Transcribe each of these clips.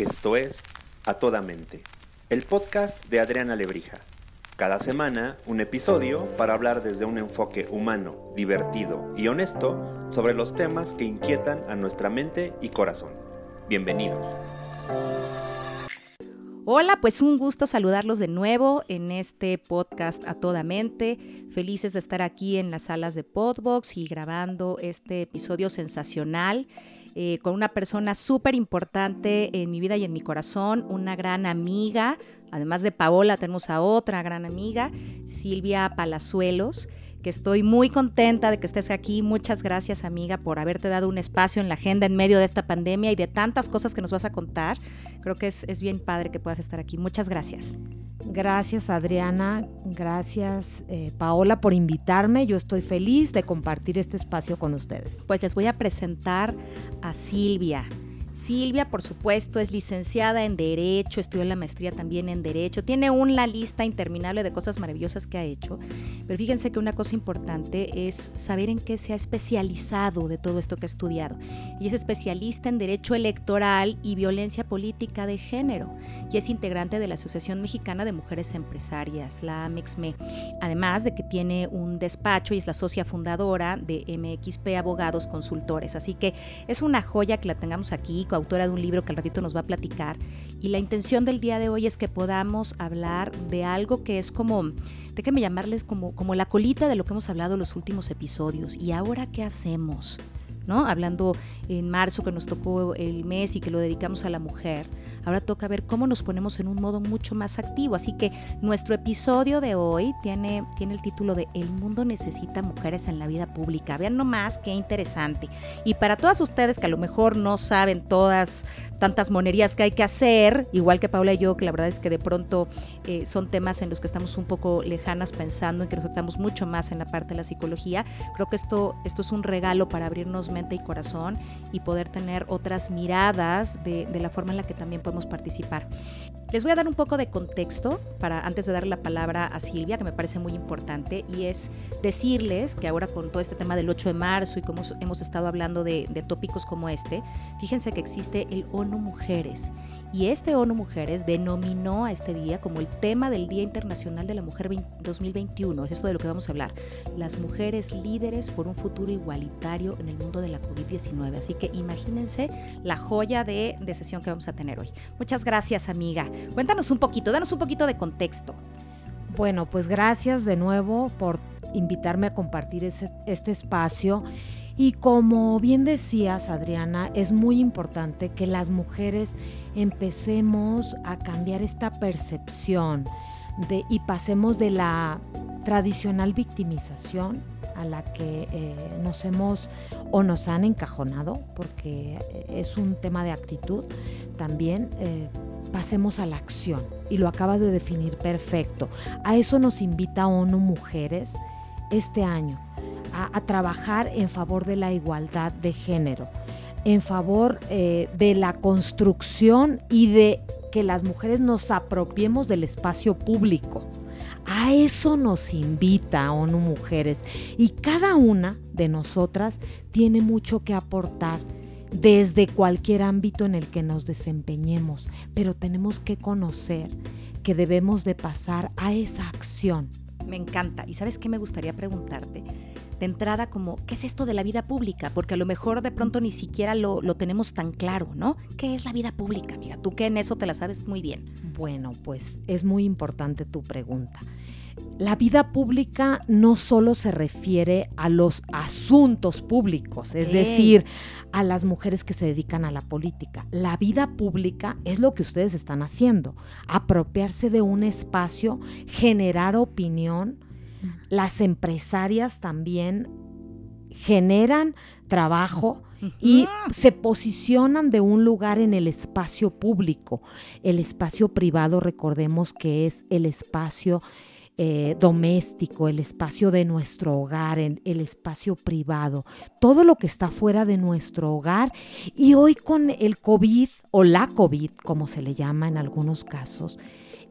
Esto es A Toda Mente, el podcast de Adriana Lebrija. Cada semana un episodio para hablar desde un enfoque humano, divertido y honesto sobre los temas que inquietan a nuestra mente y corazón. Bienvenidos. Hola, pues un gusto saludarlos de nuevo en este podcast a toda mente. Felices de estar aquí en las salas de Podbox y grabando este episodio sensacional. Eh, con una persona súper importante en mi vida y en mi corazón, una gran amiga. Además de Paola, tenemos a otra gran amiga, Silvia Palazuelos que estoy muy contenta de que estés aquí. Muchas gracias, amiga, por haberte dado un espacio en la agenda en medio de esta pandemia y de tantas cosas que nos vas a contar. Creo que es, es bien padre que puedas estar aquí. Muchas gracias. Gracias Adriana, gracias eh, Paola por invitarme. Yo estoy feliz de compartir este espacio con ustedes. Pues les voy a presentar a Silvia. Silvia, por supuesto, es licenciada en Derecho, estudió la maestría también en Derecho, tiene una lista interminable de cosas maravillosas que ha hecho, pero fíjense que una cosa importante es saber en qué se ha especializado de todo esto que ha estudiado. Y es especialista en Derecho Electoral y Violencia Política de Género, y es integrante de la Asociación Mexicana de Mujeres Empresarias, la AMEXME, además de que tiene un despacho y es la socia fundadora de MXP Abogados Consultores. Así que es una joya que la tengamos aquí coautora de un libro que al ratito nos va a platicar. Y la intención del día de hoy es que podamos hablar de algo que es como, déjenme llamarles como, como la colita de lo que hemos hablado en los últimos episodios. ¿Y ahora qué hacemos? ¿No? Hablando en marzo que nos tocó el mes y que lo dedicamos a la mujer Ahora toca ver cómo nos ponemos en un modo mucho más activo. Así que nuestro episodio de hoy tiene, tiene el título de El mundo necesita mujeres en la vida pública. Vean nomás qué interesante. Y para todas ustedes que a lo mejor no saben todas tantas monerías que hay que hacer, igual que Paula y yo, que la verdad es que de pronto eh, son temas en los que estamos un poco lejanas pensando en que nos estamos mucho más en la parte de la psicología. Creo que esto, esto es un regalo para abrirnos mente y corazón y poder tener otras miradas de, de la forma en la que también podemos participar. Les voy a dar un poco de contexto para antes de darle la palabra a Silvia, que me parece muy importante, y es decirles que ahora con todo este tema del 8 de marzo y como hemos estado hablando de, de tópicos como este, fíjense que existe el ONU Mujeres y este ONU Mujeres denominó a este día como el tema del Día Internacional de la Mujer 2021. Es eso de lo que vamos a hablar. Las mujeres líderes por un futuro igualitario en el mundo de la COVID-19. Así que imagínense la joya de, de sesión que vamos a tener hoy. Muchas gracias, amiga. Cuéntanos un poquito, danos un poquito de contexto. Bueno, pues gracias de nuevo por invitarme a compartir este espacio. Y como bien decías, Adriana, es muy importante que las mujeres empecemos a cambiar esta percepción de, y pasemos de la tradicional victimización a la que eh, nos hemos o nos han encajonado, porque es un tema de actitud, también eh, pasemos a la acción. Y lo acabas de definir perfecto. A eso nos invita ONU Mujeres este año a, trabajar en favor de la igualdad de género, en favor eh, de la construcción y de que las mujeres nos apropiemos del espacio público. A eso nos invita ONU Mujeres y cada una de nosotras tiene mucho que aportar desde cualquier ámbito en el que nos desempeñemos, pero tenemos que conocer que debemos de pasar a esa acción. Me encanta. ¿Y sabes qué me gustaría preguntarte? De entrada como, ¿qué es esto de la vida pública? Porque a lo mejor de pronto ni siquiera lo, tenemos tan claro, ¿no? ¿Qué es la vida pública, amiga? Tú que en eso te la sabes muy bien. Bueno, pues es muy importante tu pregunta. La vida pública no solo se refiere a los asuntos públicos, es decir, a las mujeres que se dedican a la política. La vida pública es lo que ustedes están haciendo, apropiarse de un espacio, generar opinión, las empresarias también generan trabajo y se posicionan de un lugar en el espacio público. El espacio privado, recordemos que es el espacio eh, doméstico, el espacio de nuestro hogar, el, el, espacio privado, todo lo que está fuera de nuestro hogar. Y hoy con el COVID o la COVID, como se le llama en algunos casos,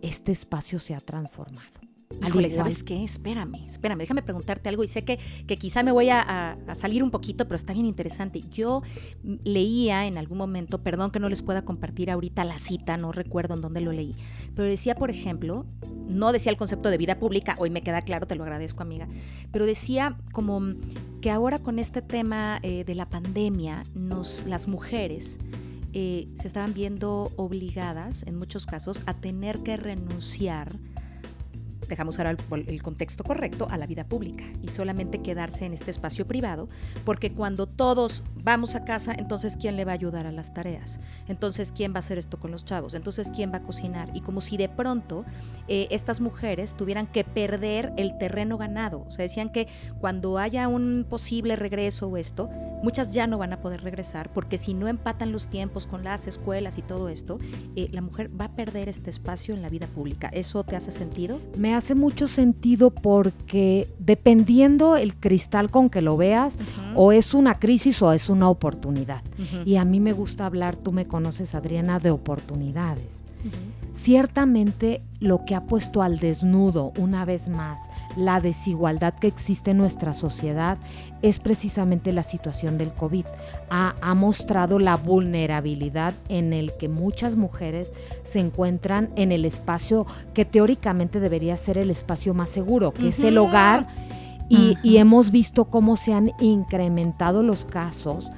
este espacio se ha transformado. Híjole, ¿sabes qué? Espérame, espérame, déjame preguntarte algo y sé que, que quizá me voy a, a, salir un poquito, pero está bien interesante. Yo leía en algún momento, perdón que no les pueda compartir ahorita la cita, no recuerdo en dónde lo leí, pero decía, por ejemplo, no decía el concepto de vida pública, hoy me queda claro, te lo agradezco amiga, pero decía como que ahora con este tema eh, de la pandemia, nos, las mujeres... Eh, se estaban viendo obligadas, en muchos casos, a tener que renunciar dejamos ahora el, contexto correcto, a la vida pública y solamente quedarse en este espacio privado, porque cuando todos vamos a casa, entonces ¿quién le va a ayudar a las tareas? Entonces ¿quién va a hacer esto con los chavos? Entonces ¿quién va a cocinar? Y como si de pronto eh, estas mujeres tuvieran que perder el terreno ganado. O sea, decían que cuando haya un posible regreso o esto, muchas ya no van a poder regresar, porque si no empatan los tiempos con las escuelas y todo esto, eh, la mujer va a perder este espacio en la vida pública. ¿Eso te hace sentido? Me hace mucho sentido porque dependiendo el cristal con que lo veas, uh -huh. o es una crisis o es una oportunidad. Uh -huh. Y a mí me gusta hablar, tú me conoces Adriana, de oportunidades. Uh -huh. Ciertamente lo que ha puesto al desnudo una vez más la desigualdad que existe en nuestra sociedad es precisamente la situación del COVID. Ha, ha, mostrado la vulnerabilidad en el que muchas mujeres se encuentran en el espacio que teóricamente debería ser el espacio más seguro, que uh -huh. es el hogar. Y, uh -huh. y, hemos visto cómo se han incrementado los casos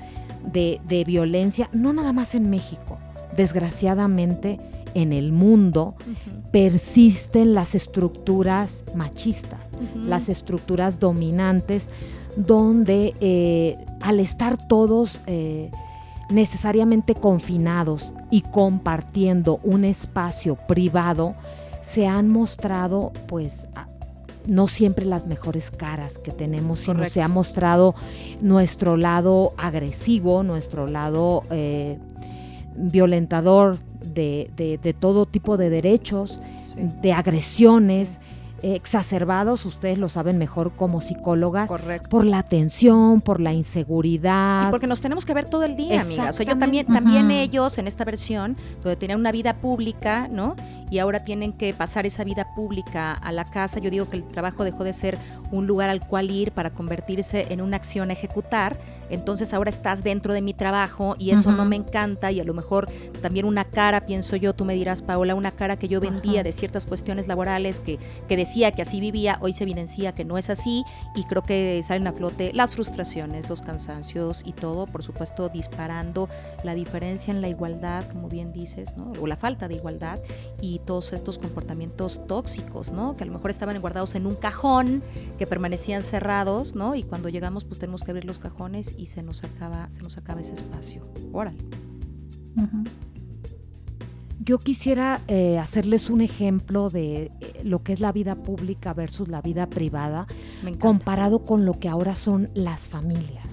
de, de violencia, no nada más en México, desgraciadamente en el mundo uh -huh. persisten las estructuras machistas, uh -huh. las estructuras dominantes, donde eh, al estar todos eh, necesariamente confinados y compartiendo un espacio privado, se han mostrado pues no siempre las mejores caras que tenemos, sino Correcto. se ha mostrado nuestro lado agresivo, nuestro lado eh, violentador de, de, de, todo tipo de derechos, sí. de agresiones. Sí exacerbados, ustedes lo saben mejor como psicólogas, Correcto. por la tensión, por la inseguridad. Y porque nos tenemos que ver todo el día, amiga. O sea, yo también, también uh -huh. ellos en esta versión, donde tenían una vida pública, ¿no? Y ahora tienen que pasar esa vida pública a la casa. Yo digo que el trabajo dejó de ser un lugar al cual ir para convertirse en una acción a ejecutar. Entonces ahora estás dentro de mi trabajo y eso uh -huh. no me encanta y a lo mejor también una cara, pienso yo, tú me dirás, Paola, una cara que yo vendía uh -huh. de ciertas cuestiones laborales que, que decía que así vivía, hoy se evidencia que no es así y creo que salen a flote las frustraciones, los cansancios y todo, por supuesto, disparando la diferencia en la igualdad, como bien dices, ¿no? o la falta de igualdad y todos estos comportamientos tóxicos, ¿no? que a lo mejor estaban guardados en un cajón, que permanecían cerrados, ¿no? y cuando llegamos pues tenemos que abrir los cajones y se nos acaba, se nos acaba ese espacio. Órale. Uh -huh. Yo quisiera eh, hacerles un ejemplo de eh, lo que es la vida pública versus la vida privada, comparado con lo que ahora son las familias.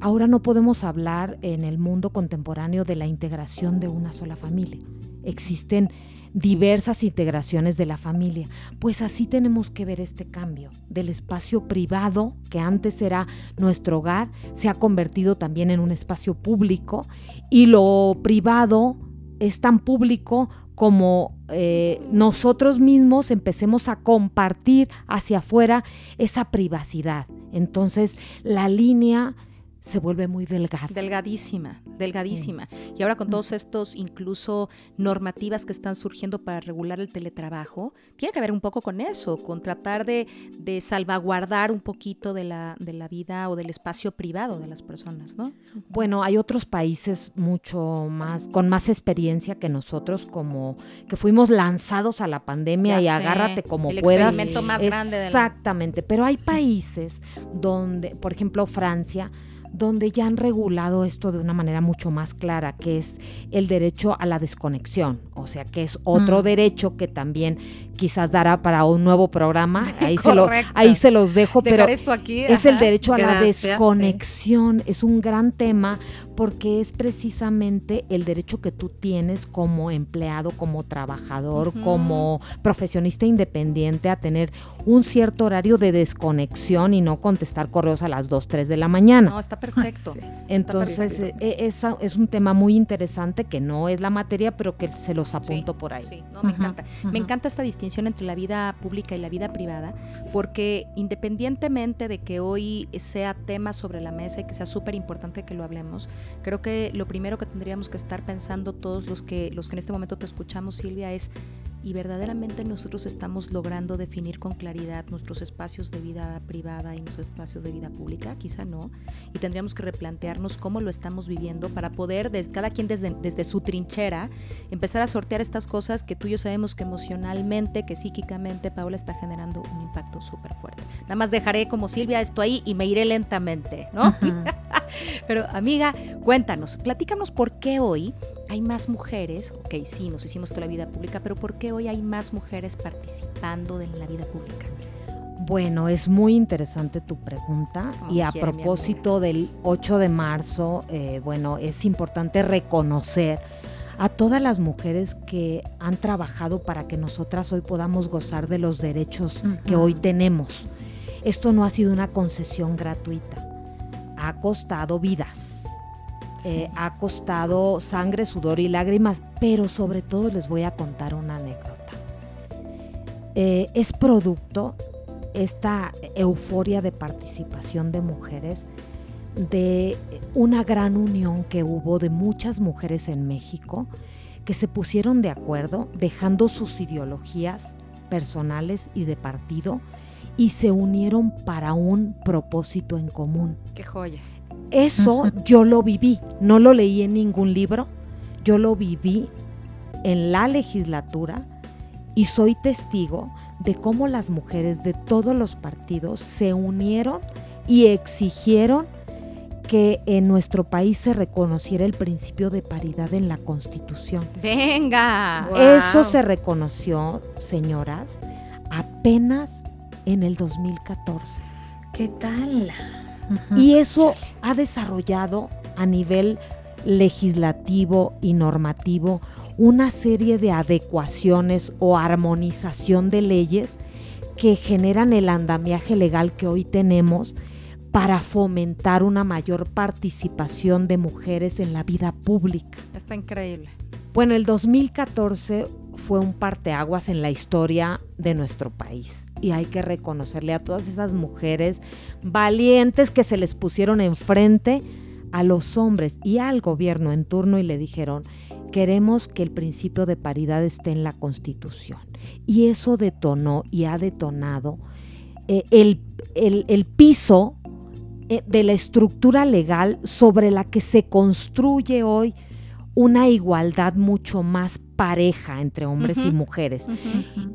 Ahora no podemos hablar en el mundo contemporáneo de la integración de una sola familia. Existen diversas integraciones de la familia. Pues así tenemos que ver este cambio del espacio privado, que antes era nuestro hogar, se ha convertido también en un espacio público y lo privado es tan público como eh, nosotros mismos empecemos a compartir hacia afuera esa privacidad. Entonces la línea se vuelve muy delgada. Delgadísima, delgadísima. Sí. Y ahora con mm. todos estos incluso normativas que están surgiendo para regular el teletrabajo, tiene que ver un poco con eso, con tratar de, de salvaguardar un poquito de la, de la vida o del espacio privado de las personas, ¿no? Bueno, hay otros países mucho más, con más experiencia que nosotros, como que fuimos lanzados a la pandemia ya y sé, agárrate como el puedas. Experimento más grande Exactamente, pero hay países donde, por ejemplo, Francia, donde ya han regulado esto de una manera mucho más clara, que es el derecho a la desconexión, o sea, que es otro mm. derecho que también quizás dará para un nuevo programa. Ahí, se, lo, ahí se los dejo, pero esto aquí, es el derecho a la desconexión. Es un gran tema porque es precisamente el derecho que tú tienes como empleado, como trabajador, como profesionista independiente a tener un cierto horario de desconexión y no contestar correos a las 2, 3 de la mañana. No, está perfecto. Entonces, eh, Es, es, un tema muy interesante que no es la materia, pero que se los apunto por ahí. Sí, no, me encanta. Me encanta esta distinción entre la vida pública y la vida privada, porque independientemente de que hoy sea tema sobre la mesa y que sea súper importante que lo hablemos, Creo que lo primero que tendríamos que estar pensando todos los que, los que en este momento te escuchamos, Silvia, es y verdaderamente nosotros estamos logrando definir con claridad nuestros espacios de vida privada y nuestros espacios de vida pública, quizá no, y tendríamos que replantearnos cómo lo estamos viviendo para poder, desde, cada quien desde, desde su trinchera, empezar a sortear estas cosas que tú y yo sabemos que emocionalmente, que psíquicamente, Paula está generando un impacto súper fuerte. Nada más dejaré como Silvia esto ahí y me iré lentamente, ¿no? Pero amiga, cuéntanos, platícanos por qué hoy hay más mujeres, ok, sí, nos hicimos toda la vida pública, pero ¿por qué hoy hay más mujeres participando en la vida pública? Bueno, es muy interesante tu pregunta y a propósito del 8 de marzo, eh, bueno, es importante reconocer a todas las mujeres que han trabajado para que nosotras hoy podamos gozar de los derechos que hoy tenemos. Esto no ha sido una concesión gratuita, ha costado vidas eh, ha costado sangre, sudor y lágrimas, pero sobre todo les voy a contar una anécdota. Eh, es producto esta euforia de participación de mujeres de una gran unión que hubo de muchas mujeres en México que se pusieron de acuerdo dejando sus ideologías personales y de partido y se unieron para un propósito en común. Qué joya. Eso yo lo viví, no lo leí en ningún libro, yo lo viví en la legislatura y soy testigo de cómo las mujeres de todos los partidos se unieron y exigieron que en nuestro país se reconociera el principio de paridad en la Constitución. Venga. Eso se reconoció, señoras, apenas en el 2014. ¿Qué tal? Y eso ha desarrollado a nivel legislativo y normativo una serie de adecuaciones o armonización de leyes que generan el andamiaje legal que hoy tenemos para fomentar una mayor participación de mujeres en la vida pública. Está increíble. Bueno, el 2014 fue un parteaguas en la historia de nuestro país y hay que reconocerle a todas esas mujeres valientes que se les pusieron enfrente a los hombres y al gobierno en turno y le dijeron, queremos que el principio de paridad esté en la Constitución. Y eso detonó y ha detonado eh, el, el, piso eh, de la estructura legal sobre la que se construye hoy una igualdad mucho más pareja entre hombres y mujeres.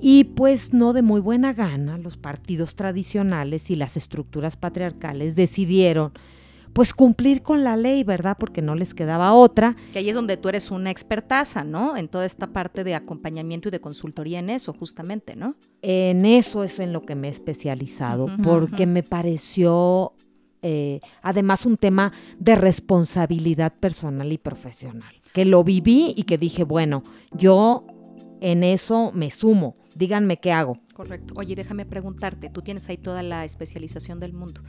Y pues no de muy buena gana, los partidos tradicionales y las estructuras patriarcales decidieron pues cumplir con la ley, ¿verdad? Porque no les quedaba otra. Que ahí es donde tú eres una expertaza, ¿no? En toda esta parte de acompañamiento y de consultoría en eso, justamente, ¿no? En eso es en lo que me he especializado, porque me pareció eh, además un tema de responsabilidad personal y profesional que lo viví y que dije, bueno, yo en eso me sumo, díganme qué hago. Correcto. Oye, déjame preguntarte, tú tienes ahí toda la especialización del mundo,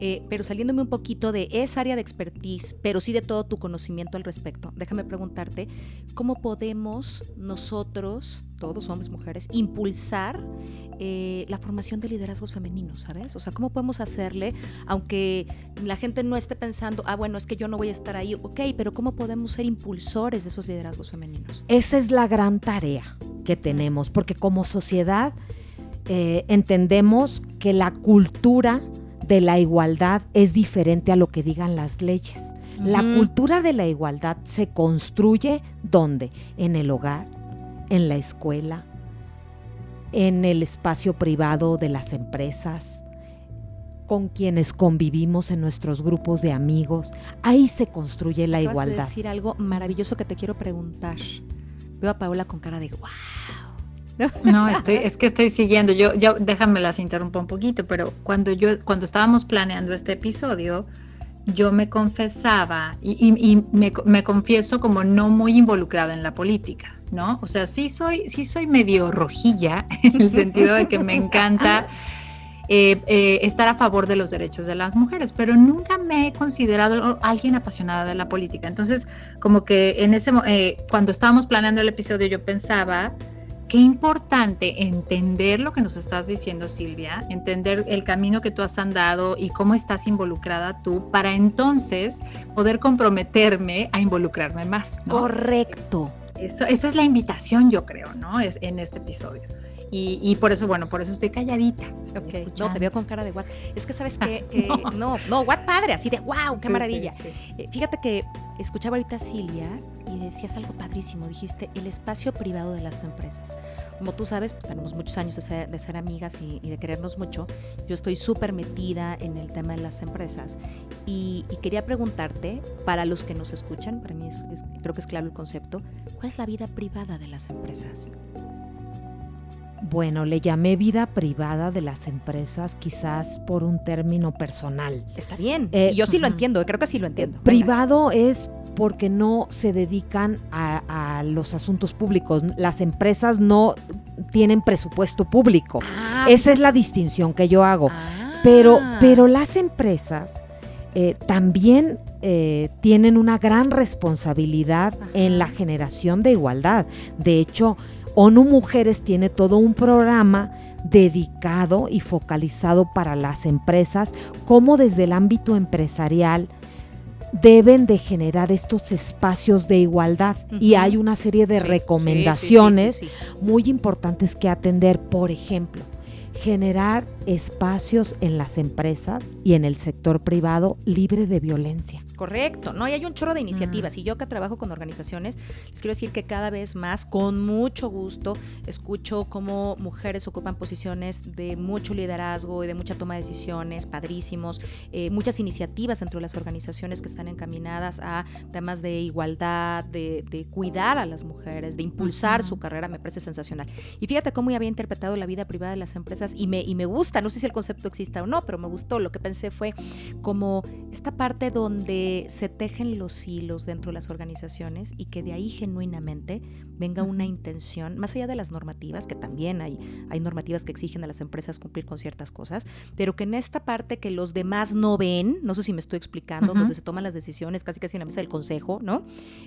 eh, pero saliéndome un poquito de esa área de expertise, pero sí de todo tu conocimiento al respecto, déjame preguntarte, ¿cómo podemos nosotros, todos hombres, mujeres, impulsar eh, la formación de liderazgos femeninos, ¿sabes? O sea, ¿cómo podemos hacerle, aunque la gente no esté pensando, ah, bueno, es que yo no voy a estar ahí, ok, pero ¿cómo podemos ser impulsores de esos liderazgos femeninos? Esa es la gran tarea que tenemos, porque como sociedad, eh, entendemos que la cultura de la igualdad es diferente a lo que digan las leyes. La cultura de la igualdad se construye ¿dónde? En el hogar, en la escuela, en el espacio privado de las empresas, con quienes convivimos en nuestros grupos de amigos. Ahí se construye la igualdad. decir algo maravilloso que te quiero preguntar. Veo a Paola con cara de wow No, estoy, es que estoy siguiendo. Yo, yo, déjame las interrumpo un poquito, pero cuando yo, cuando estábamos planeando este episodio, yo me confesaba y, me, confieso como no muy involucrada en la política, ¿no? O sea, sí soy, sí soy medio rojilla en el sentido de que me encanta eh, eh, estar a favor de los derechos de las mujeres, pero nunca me he considerado alguien apasionada de la política. Entonces, como que en ese, eh, cuando estábamos planeando el episodio, yo pensaba qué importante entender lo que nos estás diciendo, Silvia, entender el camino que tú has andado y cómo estás involucrada tú, para entonces poder comprometerme a involucrarme más. Correcto. Eso, esa es la invitación, yo creo, ¿no? Es en este episodio. Y, por eso, bueno, por eso estoy calladita. No, te veo con cara de what. Es que sabes que, no. no. what padre, así de wow, qué maravilla. Eh, fíjate que escuchaba ahorita a Silvia y decías algo padrísimo. Dijiste el espacio privado de las empresas. Como tú sabes, pues tenemos muchos años de ser, amigas y, de querernos mucho. Yo estoy súper metida en el tema de las empresas y, quería preguntarte, para los que nos escuchan, para mí creo que es claro el concepto, ¿cuál es la vida privada de las empresas? Bueno, le llamé vida privada de las empresas, quizás por un término personal. Está bien. Eh, yo sí lo entiendo, creo que sí lo entiendo. Privado es porque no se dedican a, los asuntos públicos. Las empresas no tienen presupuesto público. Ah, Esa es la distinción que yo hago. Ah. Pero, pero las empresas eh, también eh, tienen una gran responsabilidad en la generación de igualdad. De hecho, ONU Mujeres tiene todo un programa dedicado y focalizado para las empresas, como desde el ámbito empresarial deben de generar estos espacios de igualdad. Y hay una serie de recomendaciones muy importantes que atender, por ejemplo, generar espacios en las empresas y en el sector privado libre de violencia. Correcto, no, y hay un chorro de iniciativas. Y yo que trabajo con organizaciones, les quiero decir que cada vez más, con mucho gusto, escucho cómo mujeres ocupan posiciones de mucho liderazgo y de mucha toma de decisiones, padrísimos, eh, muchas iniciativas dentro de las organizaciones que están encaminadas a temas de igualdad, de, cuidar a las mujeres, de impulsar su carrera, me parece sensacional. Y fíjate cómo había interpretado la vida privada de las empresas y me, y me gusta, no sé si el concepto exista o no, pero me gustó. Lo que pensé fue como esta parte donde se tejen los hilos dentro de las organizaciones y que de ahí genuinamente venga una intención, más allá de las normativas, que también hay, hay normativas que exigen a las empresas cumplir con ciertas cosas, pero que en esta parte que los demás no ven, no sé si me estoy explicando, donde se toman las decisiones casi casi en la mesa del consejo, ¿no?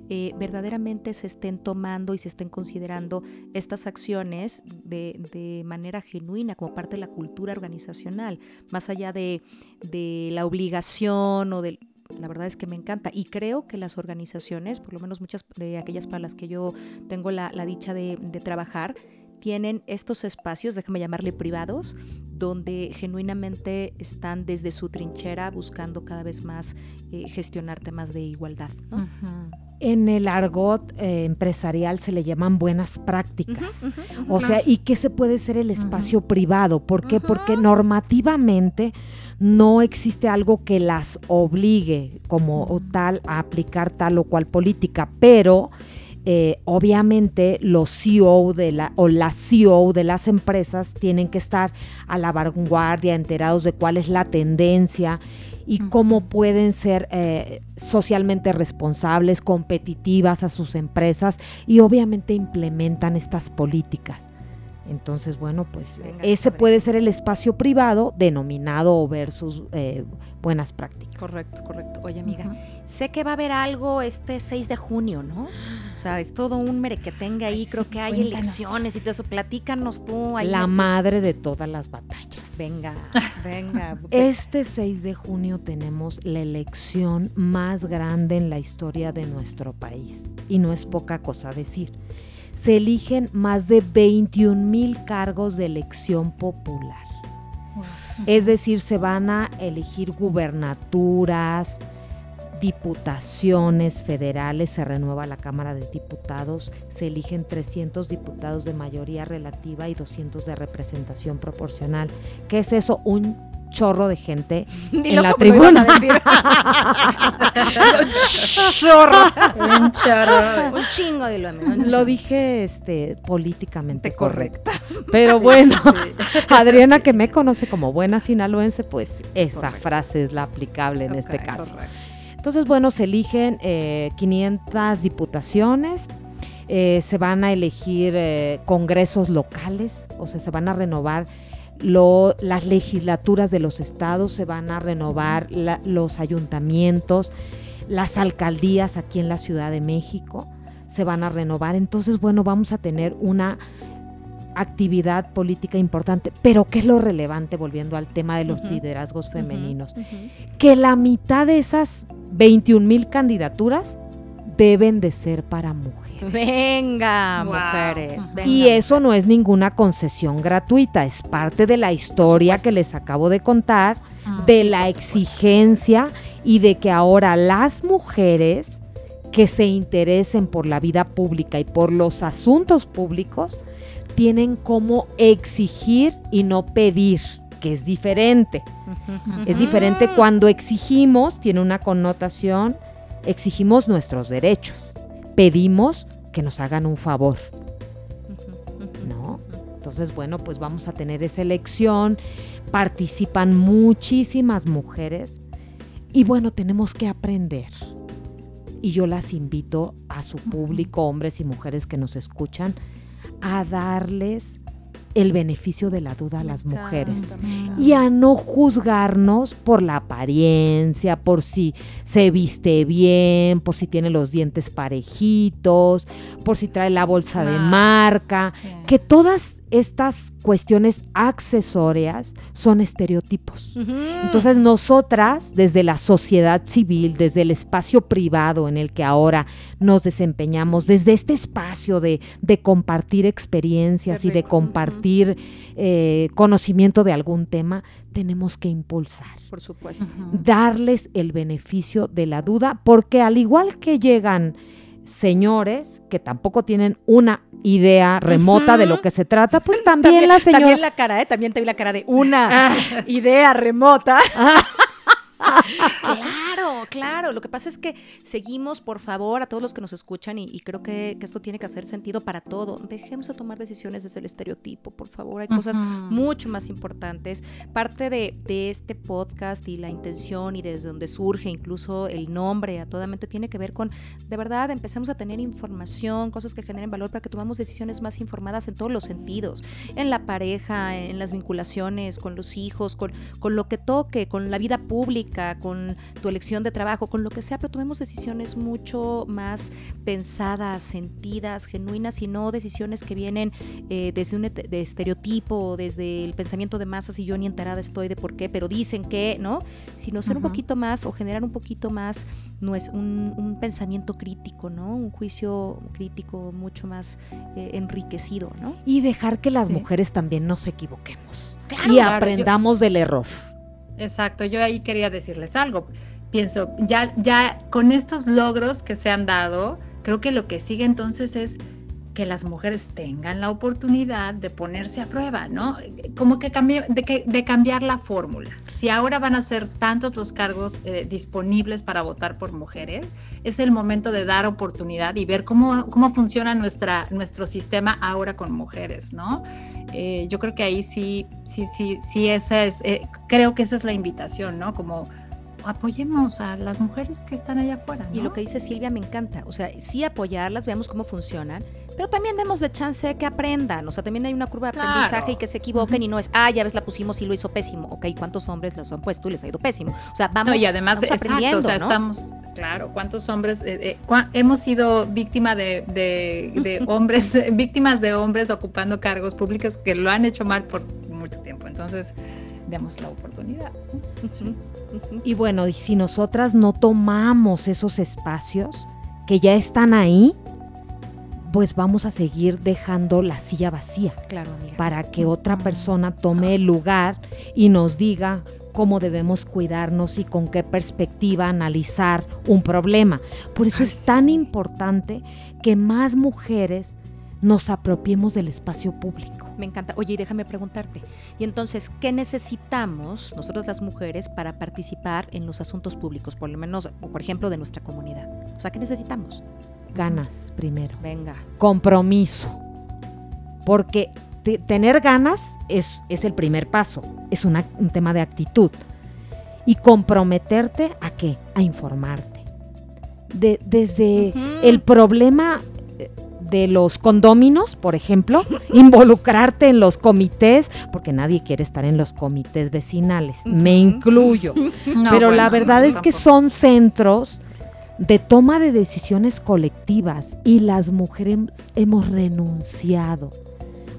Eh, verdaderamente se estén tomando y se estén considerando estas acciones de, de manera genuina como parte de la cultura organizacional, más allá de, de la obligación o del la verdad es que me encanta y creo que las organizaciones, por lo menos muchas de aquellas para las que yo tengo la, dicha de, trabajar, tienen estos espacios, déjame llamarle privados, donde genuinamente están desde su trinchera buscando cada vez más eh, gestionar temas de igualdad. En el argot eh, empresarial se le llaman buenas prácticas. o sea, ¿y qué se puede ser el espacio privado? ¿Por qué? Porque normativamente no existe algo que las obligue como tal a aplicar tal o cual política, pero eh, obviamente los CEO de la, o la CEO de las empresas tienen que estar a la vanguardia, enterados de cuál es la tendencia y cómo pueden ser eh, socialmente responsables, competitivas a sus empresas y obviamente implementan estas políticas. Entonces, bueno, pues ese puede ser el espacio privado denominado versus eh, buenas prácticas. Correcto, correcto. Oye, amiga, sé que va a haber algo este 6 de junio, ¿no? O sea, es todo un merequetengue ahí, creo que hay elecciones y todo eso. Platícanos tú. Ahí La madre de todas las batallas. Venga, venga. Este 6 de junio tenemos la elección más grande en la historia de nuestro país. Y no es poca cosa decir se eligen más de 21 mil cargos de elección popular. Es decir, se van a elegir gubernaturas, diputaciones federales, se renueva la Cámara de Diputados, se eligen 300 diputados de mayoría relativa y 200 de representación proporcional. ¿Qué es eso? Un chorro de gente en la tribuna. chorro. Un chorro. un chingo de lo Lo dije este políticamente Te correcto. Pero bueno, Adriana que me conoce como buena sinaloense, pues esa correcto. frase es la aplicable en este caso. correcto. Entonces, bueno, se eligen eh, 500 diputaciones, eh, se van a elegir eh, congresos locales, o sea, se van a renovar lo- las legislaturas de los estados, se van a renovar la- los ayuntamientos, las alcaldías aquí en la Ciudad de México, se van a renovar. Entonces, bueno, vamos a tener una actividad política importante. Pero, ¿qué es lo relevante, volviendo al tema de los liderazgos femeninos? Que la mitad de esas 21 mil candidaturas deben de ser para mujeres. Venga, Wow. mujeres. Venga, Y eso no es ninguna concesión gratuita, es parte de la historia que les acabo de contar, Ah, de sí, la exigencia y de que ahora las mujeres que se interesen por la vida pública y por los asuntos públicos tienen como exigir y no pedir, que es diferente. Es diferente cuando exigimos, tiene una connotación, exigimos nuestros derechos, pedimos que nos hagan un favor. ¿no? Entonces, bueno, pues vamos a tener esa elección, participan muchísimas mujeres y bueno, tenemos que aprender. Y yo las invito a su público, hombres y mujeres que nos escuchan, a darles el beneficio de la duda a las mujeres. y a no juzgarnos por la apariencia, por si se viste bien, por si tiene los dientes parejitos, por si trae la bolsa de marca, que todas estas cuestiones accesorias son estereotipos. Entonces nosotras, desde la sociedad civil, desde el espacio privado en el que ahora nos desempeñamos, desde este espacio de, de compartir experiencias y de compartir eh, conocimiento de algún tema, tenemos que impulsar, por supuesto. Darles el beneficio de la duda, porque al igual que llegan señores que tampoco tienen una idea remota de lo que se trata, pues también, la señora... También la cara, ¿eh? También te vi la cara de una idea remota. claro, claro. Lo que pasa es que seguimos, por favor, a todos los que nos escuchan, y, y creo que, que esto tiene que hacer sentido para todo. Dejemos de tomar decisiones desde el estereotipo, por favor. Hay cosas mucho más importantes. Parte de, de este podcast y la intención y desde donde surge incluso el nombre a toda mente tiene que ver con, de verdad, empecemos a tener información, cosas que generen valor para que tomamos decisiones más informadas en todos los sentidos, en la pareja, en las vinculaciones, con los hijos, con, con lo que toque, con la vida pública, con tu elección de trabajo, con lo que sea, pero tomemos decisiones mucho más pensadas, sentidas, genuinas y no decisiones que vienen eh, desde un de estereotipo, desde el pensamiento de masas y yo ni enterada estoy de por qué, pero dicen que, ¿no? Sino ser un poquito más o generar un poquito más no es un, un pensamiento crítico, ¿no? Un juicio crítico mucho más eh, enriquecido, ¿no? Y dejar que las Sí. mujeres también nos equivoquemos. Claro, y claro, yo- aprendamos del error. Exacto, yo ahí quería decirles algo. Pienso, ya, ya con estos logros que se han dado, creo que lo que sigue entonces es que las mujeres tengan la oportunidad de ponerse a prueba, ¿no? Como que, cambie- de, que- de cambiar la fórmula. Si ahora van a ser tantos los cargos eh, disponibles para votar por mujeres, es el momento de dar oportunidad y ver cómo, cómo funciona nuestra, nuestro sistema ahora con mujeres, ¿no? Eh, yo creo que ahí sí, sí, sí, sí, esa es, eh, creo que esa es la invitación, ¿no? Como apoyemos a las mujeres que están allá afuera. Y ¿no? lo que dice Silvia me encanta. O sea, sí apoyarlas, veamos cómo funcionan, pero también demosle chance de que aprendan. O sea, también hay una curva de Claro. aprendizaje y que se equivoquen y no es, ah, ya ves, la pusimos y lo hizo pésimo. Ok, ¿cuántos hombres las han puesto y les ha ido pésimo? O sea, vamos, No, y además, vamos exacto, aprendiendo, o sea, ¿no? estamos, claro, ¿cuántos hombres eh, eh, cua- hemos sido víctima de, de- de hombres, víctimas de hombres ocupando cargos públicos que lo han hecho mal por mucho tiempo? Entonces, demos la oportunidad. Y bueno, y si nosotras no tomamos esos espacios que ya están ahí, pues vamos a seguir dejando la silla vacía Claro, amiga. para que otra persona tome el lugar y nos diga cómo debemos cuidarnos y con qué perspectiva analizar un problema. Por eso es tan importante que más mujeres nos apropiemos del espacio público. Me encanta. Oye, y déjame preguntarte. Y entonces, ¿qué necesitamos nosotros las mujeres para participar en los asuntos públicos, por lo menos, por ejemplo, de nuestra comunidad? O sea, ¿qué necesitamos? Ganas primero. Venga. Compromiso. Porque tener ganas es, es, el primer paso, es un tema de actitud. Y comprometerte a qué? A informarte. De, desde el problema de los condóminos, por ejemplo, involucrarte en los comités, porque nadie quiere estar en los comités vecinales, me incluyo. Pero la verdad es que son centros de toma de decisiones colectivas y las mujeres hemos renunciado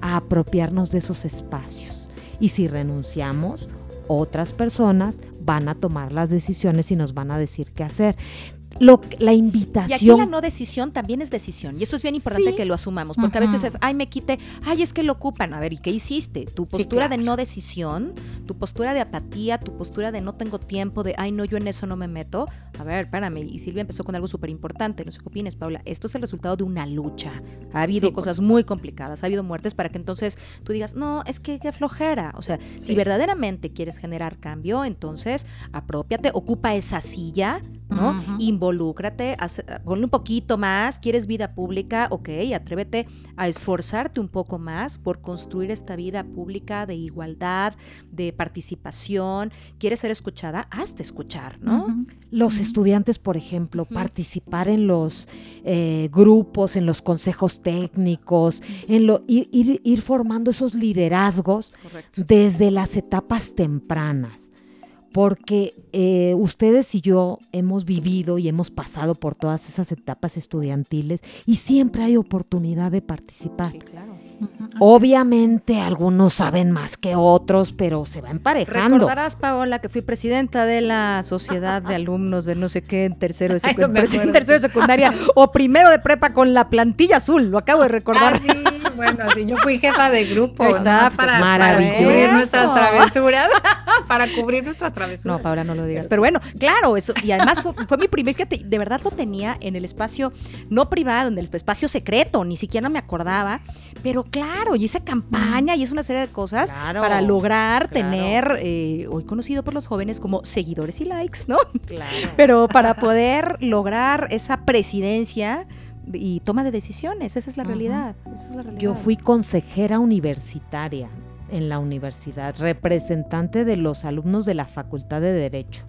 a apropiarnos de esos espacios. Y si renunciamos, otras personas van a tomar las decisiones y nos van a decir qué hacer lo, la invitación. Y aquí la no decisión también es decisión. Y eso es bien importante que lo asumamos, porque a veces es, ay, me quite, ay, es que lo ocupan. A ver, ¿y qué hiciste? Tu postura de no decisión, tu postura de apatía, tu postura de no tengo tiempo, de, ay, no, yo en eso no me meto. A ver, espérame. Y Silvia empezó con algo súper importante. No sé qué opinas, Paula. Esto es el resultado de una lucha. Ha habido cosas muy complicadas, ha habido muertes para que entonces tú digas, no, es que qué flojera. O sea, si verdaderamente quieres generar cambio, entonces apropiate, ocupa esa silla, ¿no? involúcrate, ponle un poquito más, quieres vida pública, ok, atrévete a esforzarte un poco más por construir esta vida pública de igualdad, de participación, quieres ser escuchada, hazte escuchar, ¿no? Los estudiantes, por ejemplo, participar en los eh, grupos, en los consejos técnicos, en lo, ir, ir, formando esos liderazgos desde las etapas tempranas porque eh, ustedes y yo hemos vivido y hemos pasado por todas esas etapas estudiantiles y siempre hay oportunidad de participar. Sí, claro. Obviamente algunos saben más que otros, pero se va emparejando. Recordarás, Paola, que fui presidenta de la sociedad de alumnos de no sé qué en tercero de, secundaria o primero de prepa con la plantilla azul, lo acabo de recordar. Ah, sí, bueno, sí, yo fui jefa de grupo. Está, para, maravilloso. cubrir nuestras travesuras. para cubrir nuestras travesuras. No, Paola, no lo digas. Pero bueno, claro, eso. Y además fue, mi primer que de verdad lo tenía en el espacio no privado, en el espacio secreto, ni siquiera me acordaba. Pero claro, y hice campaña y es una serie de cosas para lograr tener, eh, hoy conocido por los jóvenes como seguidores y likes, ¿no? Claro. Pero para poder lograr esa presidencia y toma de decisiones, esa es la, realidad, esa es la realidad. Yo fui consejera universitaria en la universidad, representante de los alumnos de la Facultad de Derecho.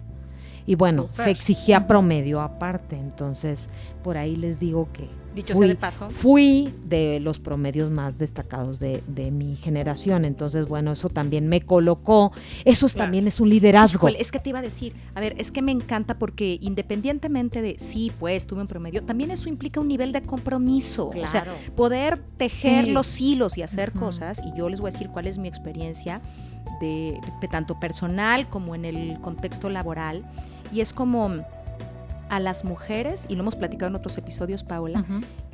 Y bueno, se exigía promedio aparte, entonces por ahí les digo que Dicho fui, sea de paso. Fui de los promedios más destacados de, mi generación. Entonces, bueno, eso también me colocó. Eso también es un liderazgo. es que te iba a decir, a ver, es que me encanta porque independientemente de, sí, pues tuve un promedio, también eso implica un nivel de compromiso. O sea, poder tejer los hilos y hacer cosas. Y yo les voy a decir cuál es mi experiencia de, tanto personal como en el contexto laboral. Y es como a las mujeres, y lo hemos platicado en otros episodios, Paola,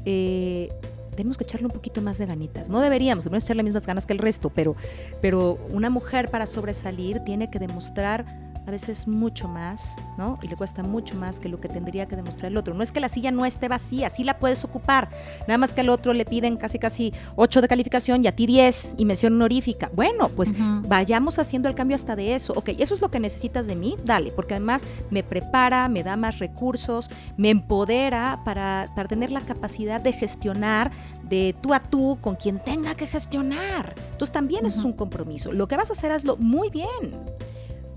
eh, tenemos que echarle un poquito más de ganitas. No deberíamos, deberíamos echarle las mismas ganas que el resto, pero, pero una mujer para sobresalir tiene que demostrar a veces mucho más, ¿no? Y le cuesta mucho más que lo que tendría que demostrar el otro. No es que la silla no esté vacía, sí la puedes ocupar. Nada más que al otro le piden casi casi 8 de calificación y a ti 10 y mención honorífica. Bueno, pues vayamos haciendo el cambio hasta de eso. Ok, eso es lo que necesitas de mí, dale, porque además me prepara, me da más recursos, me empodera para, para tener la capacidad de gestionar de tú a tú con quien tenga que gestionar. Entonces también es un compromiso. Lo que vas a hacer, hazlo muy bien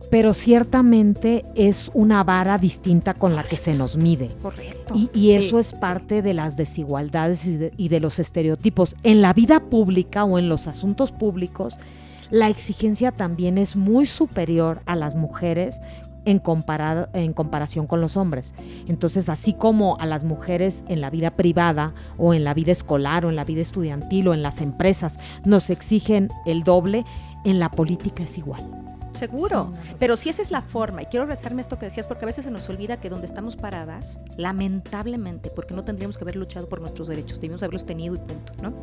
pero ciertamente es una vara distinta con la que se nos mide. Correcto. Y, eso es parte de las desigualdades y de, los estereotipos. En la vida pública o en los asuntos públicos, la exigencia también es muy superior a las mujeres en, en comparación con los hombres. Entonces, así como a las mujeres en la vida privada o en la vida escolar o en la vida estudiantil o en las empresas nos exigen el doble, en la política es igual. Seguro, pero si esa es la forma, y quiero rezarme esto que decías, porque a veces se nos olvida que donde estamos paradas, lamentablemente, porque no tendríamos que haber luchado por nuestros derechos, debíamos haberlos tenido y punto, ¿no?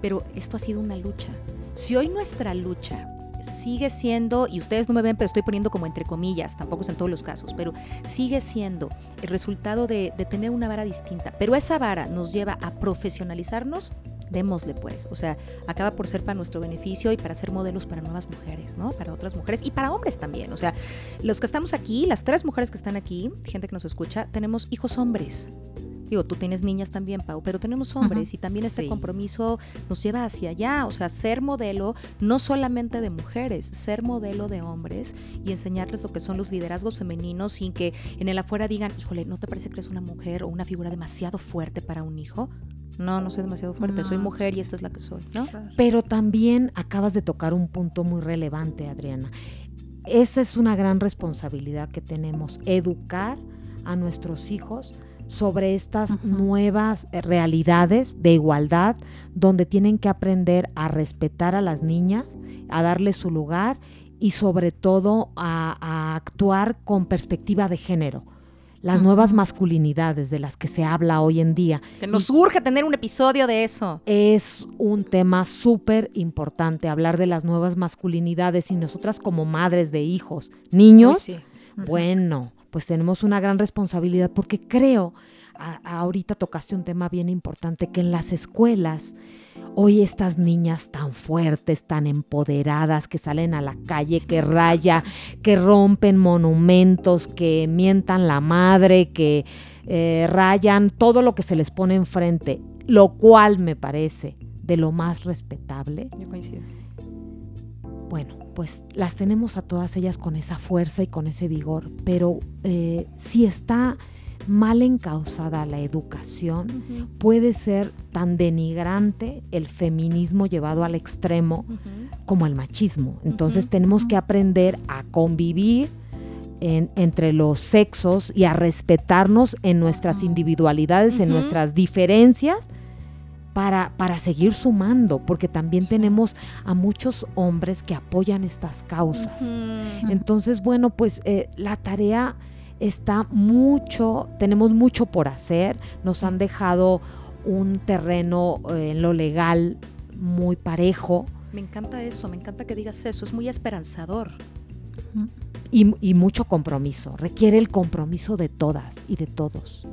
Pero esto ha sido una lucha. Si hoy nuestra lucha sigue siendo, y ustedes no me ven, pero estoy poniendo como entre comillas, tampoco es en todos los casos, pero sigue siendo el resultado de tener una vara distinta. Pero esa vara nos lleva a profesionalizarnos, démosle pues. O sea, acaba por ser para nuestro beneficio y para ser modelos para nuevas mujeres, ¿no? Para otras mujeres y para hombres también. O sea, los que estamos aquí, las tres mujeres que están aquí, gente que nos escucha, tenemos hijos hombres. Digo, tú tienes niñas también, Pau, pero tenemos hombres y también este compromiso nos lleva hacia allá, o sea, ser modelo no solamente de mujeres, ser modelo de hombres y enseñarles lo que son los liderazgos femeninos sin que en el afuera digan, híjole, ¿no te parece que eres una mujer o una figura demasiado fuerte para un hijo? No, no soy demasiado fuerte, soy mujer y esta es la que soy, ¿no? Pero también acabas de tocar un punto muy relevante, Adriana. Esa es una gran responsabilidad que tenemos, educar a nuestros hijos sobre estas nuevas eh, realidades de igualdad, donde tienen que aprender a respetar a las niñas, a darle su lugar y sobre todo a, a actuar con perspectiva de género las nuevas masculinidades de las que se habla hoy en día. Que nos urge tener un episodio de eso. Es un tema súper importante hablar de las nuevas masculinidades y nosotras como madres de hijos, niños, bueno, pues tenemos una gran responsabilidad porque creo, ahorita tocaste un tema bien importante, que en las escuelas Hoy estas niñas tan fuertes, tan empoderadas, que salen a la calle, que raya, que rompen monumentos, que mientan la madre, que eh, rayan todo lo que se les pone enfrente, lo cual me parece de lo más respetable. Yo coincido. Bueno, pues las tenemos a todas ellas con esa fuerza y con ese vigor, pero eh, si está mal encausada la educación, puede ser tan denigrante el feminismo llevado al extremo como el machismo. Entonces tenemos que aprender a convivir entre los sexos y a respetarnos en nuestras individualidades, en nuestras diferencias. Para, para, seguir sumando, porque también tenemos a muchos hombres que apoyan estas causas. Entonces, bueno, pues eh, la tarea está mucho, tenemos mucho por hacer, nos han dejado un terreno eh, en lo legal muy parejo. Me encanta eso, me encanta que digas eso, es muy esperanzador. Y, mucho compromiso, requiere el compromiso de todas y de todos.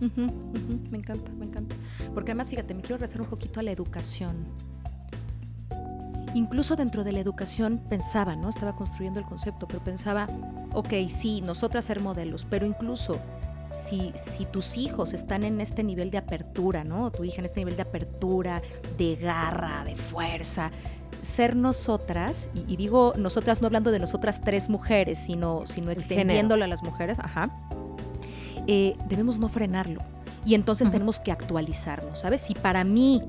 Me encanta, me encanta. Porque además, fíjate, me quiero rezar un poquito a la educación incluso dentro de la educación pensaba, ¿no? Estaba construyendo el concepto, pero pensaba, ok, sí, nosotras ser modelos, pero incluso si, si tus hijos están en este nivel de apertura, ¿no? tu hija en este nivel de apertura, de garra, de fuerza, ser nosotras, y, digo nosotras no hablando de nosotras tres mujeres, sino, sino extendiéndolo a las mujeres, ajá, eh, debemos no frenarlo. Y entonces tenemos que actualizarnos, ¿sabes? Si para mí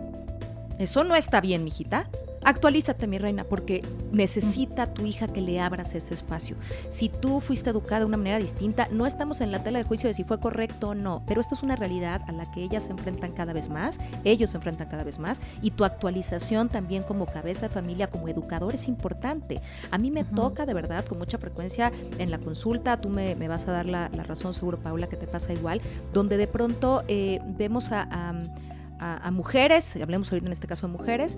eso no está bien, mijita, Actualízate, mi reina, porque necesita tu hija que le abras ese espacio. Si tú fuiste educada de una manera distinta, no estamos en la tela de juicio de si fue correcto o no, pero esto es una realidad a la que ellas se enfrentan cada vez más, ellos se enfrentan cada vez más, y tu actualización también como cabeza de familia, como educador, es importante. A mí me toca de verdad con mucha frecuencia en la consulta, tú me, vas a dar la, razón seguro, Paula, que te pasa igual, donde de pronto eh, vemos a a, mujeres, hablemos ahorita en este caso de mujeres,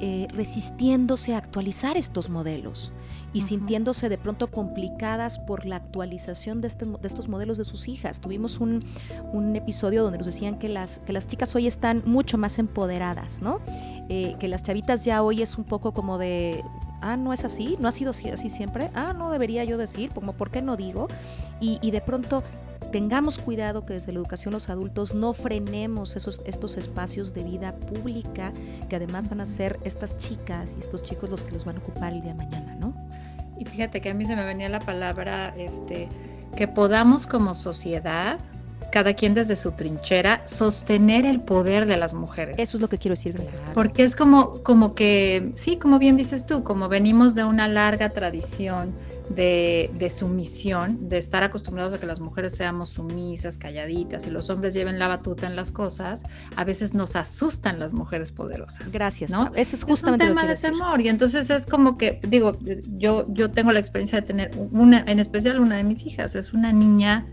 eh, resistiéndose a actualizar estos modelos y sintiéndose de pronto complicadas por la actualización de, este, de, estos modelos de sus hijas. Tuvimos un, un, episodio donde nos decían que las, que las chicas hoy están mucho más empoderadas, ¿no? Eh, que las chavitas ya hoy es un poco como de, ah, no es así, no ha sido así siempre, ah, no debería yo decir, como, ¿por qué no digo? Y, y de pronto tengamos cuidado que desde la educación los adultos no frenemos esos, estos espacios de vida pública que además van a ser estas chicas y estos chicos los que los van a ocupar el día de mañana, ¿no? Y fíjate que a mí se me venía la palabra, este, que podamos como sociedad, cada quien desde su trinchera, sostener el poder de las mujeres. Eso es lo que quiero decir, gracias. Porque es como, como que, sí, como bien dices tú, como venimos de una larga tradición de, sumisión, de estar acostumbrados a que las mujeres seamos sumisas, calladitas y los hombres lleven la batuta en las cosas, a veces nos asustan las mujeres poderosas. Gracias, ¿no? Ese es justamente es un tema de temor y entonces es como que, digo, yo, yo tengo la experiencia de tener una, en especial una de mis hijas, es una niña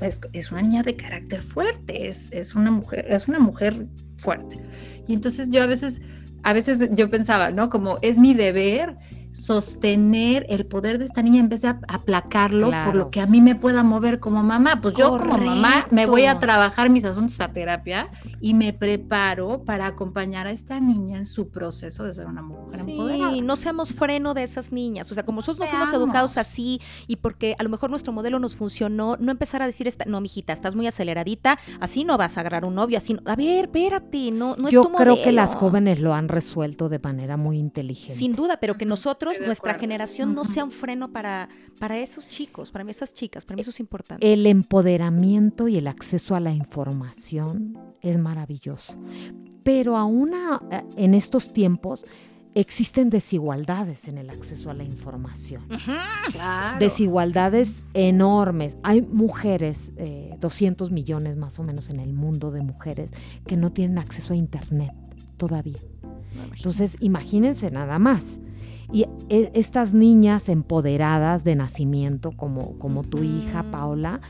es, es, una niña de carácter fuerte, es, es, una mujer, es una mujer fuerte. Y entonces yo a veces, a veces yo pensaba, ¿no? Como es mi deber sostener el poder de esta niña en vez de aplacarlo por lo que a mí me pueda mover como mamá. Pues yo como mamá me voy a trabajar mis asuntos a terapia y me preparo para acompañar a esta niña en su proceso de ser una mujer sí, no seamos freno de esas niñas. O sea, como nosotros no fuimos educados así y porque a lo mejor nuestro modelo nos funcionó, no empezar a decir, esta, no, mijita, estás muy aceleradita, así no vas a agarrar un novio, así A ver, espérate, no, no es Yo creo que las jóvenes lo han resuelto de manera muy inteligente. Sin duda, pero que nosotros, nuestra generación, no sea un freno para, para esos chicos, para esas chicas, para mí eso es importante. El empoderamiento y el acceso a la información es maravilloso. Pero aún en estos tiempos existen desigualdades en el acceso a la información. Desigualdades enormes. Hay mujeres, 200 eh, millones más o menos en el mundo de mujeres, que no tienen acceso a Internet todavía. Entonces, imagínense nada más. Y e, estas niñas empoderadas de nacimiento, como, como tu hija Paula,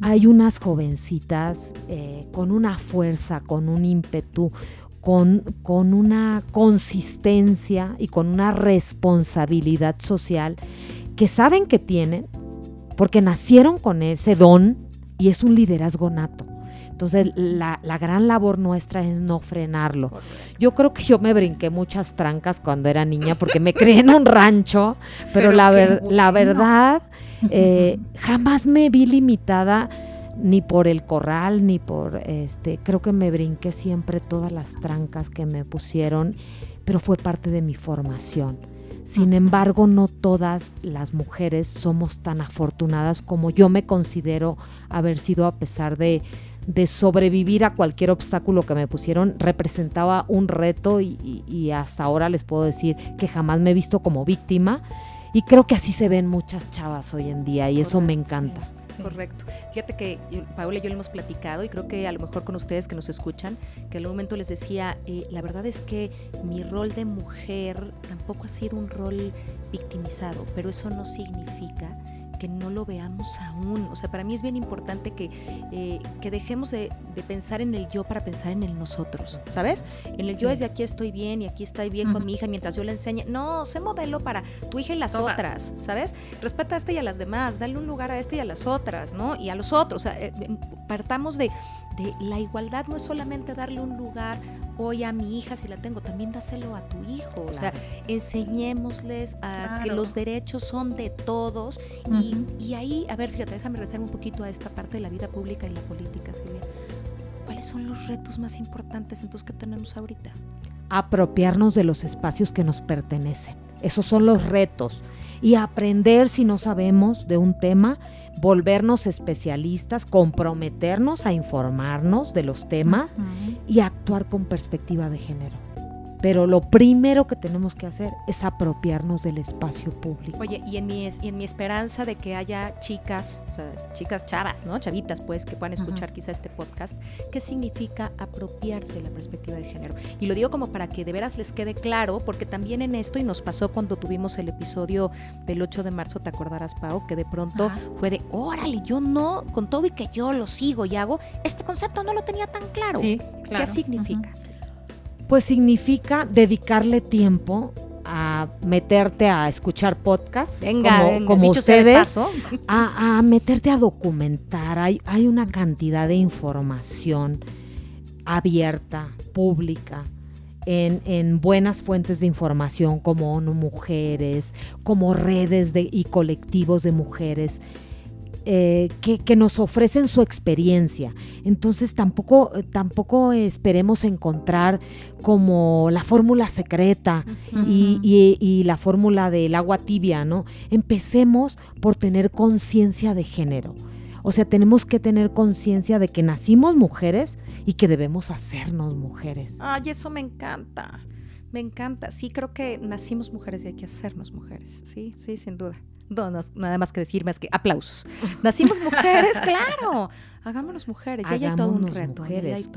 hay unas jovencitas eh, con una fuerza, con un ímpetu, con, con, una consistencia y con una responsabilidad social que saben que tienen porque nacieron con ese don y es un liderazgo nato. Entonces, la, gran labor nuestra es no frenarlo. Yo creo que yo me brinqué muchas trancas cuando era niña porque me crié en un rancho, pero, la, la verdad, eh, jamás me vi limitada ni por el corral, ni por este, creo que me brinqué siempre todas las trancas que me pusieron, pero fue parte de mi formación. Sin embargo, no todas las mujeres somos tan afortunadas como yo me considero haber sido a pesar de, de sobrevivir a cualquier obstáculo que me pusieron, representaba un reto y, hasta ahora les puedo decir que jamás me he visto como víctima y creo que así se ven muchas chavas hoy en día y eso me encanta. Correcto. Fíjate que Paola y yo le hemos platicado y creo que a lo mejor con ustedes que nos escuchan, que en algún momento les decía, eh, la verdad es que mi rol de mujer tampoco ha sido un rol victimizado, pero eso no significa que no lo veamos aún. O sea, para mí es bien importante que, eh, que dejemos de, pensar en el yo para pensar en el nosotros, ¿sabes? En el yo es de aquí estoy bien y aquí estoy bien con mi hija mientras yo le enseñe. No, sé modelo para tu hija y las otras, ¿sabes? Respeta a este y a las demás, dale un lugar a este y a las otras, ¿no? Y a los otros. O sea, eh, partamos de, de la igualdad no es solamente darle un lugar hoy a mi hija si la tengo, también dáselo a tu hijo. O sea, enseñémosles a que los derechos son de todos. y, ahí, a ver, fíjate, déjame regresar un poquito a esta parte de la vida pública y la política, Silvia. ¿Cuáles son los retos más importantes entonces que tenemos ahorita? Apropiarnos de los espacios que nos pertenecen. Esos son los retos. Y aprender si no sabemos de un tema volvernos especialistas, comprometernos a informarnos de los temas y actuar con perspectiva de género. Pero lo primero que tenemos que hacer es apropiarnos del espacio público. Oye, y en mi, y en mi esperanza de que haya chicas, o sea, chicas chavas, ¿no? Chavitas, pues, que puedan escuchar quizá este podcast, ¿qué significa apropiarse de la perspectiva de género? Y lo digo como para que de veras les quede claro, porque también en esto, y nos pasó cuando tuvimos el episodio del 8 de marzo, ¿te acordarás, Pau? Que de pronto fue de, órale, yo no, con todo y que yo lo sigo y hago, este concepto no lo tenía tan claro. Sí, ¿Qué significa? Pues significa dedicarle tiempo a meterte a escuchar podcasts como, ustedes, a, meterte a documentar. Hay, hay una cantidad de información abierta, pública, en, en, buenas fuentes de información como ONU Mujeres, como redes de, y colectivos de mujeres eh, que, nos ofrecen su experiencia. Entonces tampoco, tampoco esperemos encontrar como la fórmula secreta y, la fórmula del agua tibia, ¿no? Empecemos por tener conciencia de género. O sea, tenemos que tener conciencia de que nacimos mujeres y que debemos hacernos mujeres. Ay, eso me encanta. Me encanta. Sí, creo que nacimos mujeres y hay que hacernos mujeres. Sí, sí, sin duda. No, nada más que decir más que aplausos. Nacimos mujeres, claro. Hagámonos mujeres. Y hay todo un reto. Mujeres,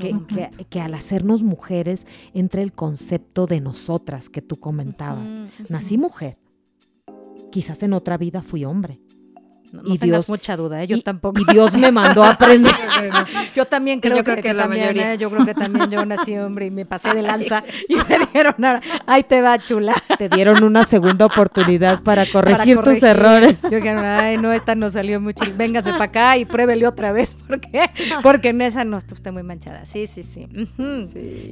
que, al hacernos mujeres entre el concepto de nosotras que tú comentabas. Nací mujer. Quizás en otra vida fui hombre. No, no tengas mucha duda, ¿eh? yo tampoco. Y Dios me mandó a aprender. yo también creo, que, que, también, ¿eh? yo creo que también yo nací hombre y me pasé de lanza y me dijeron, ahí te va chula. Te dieron una segunda oportunidad para corregir, tus errores. Yo dijeron, ay, no, esta no salió mucho, véngase para acá y pruébele otra vez, ¿por qué? Porque en esa no está usted muy manchada. Sí, sí, sí.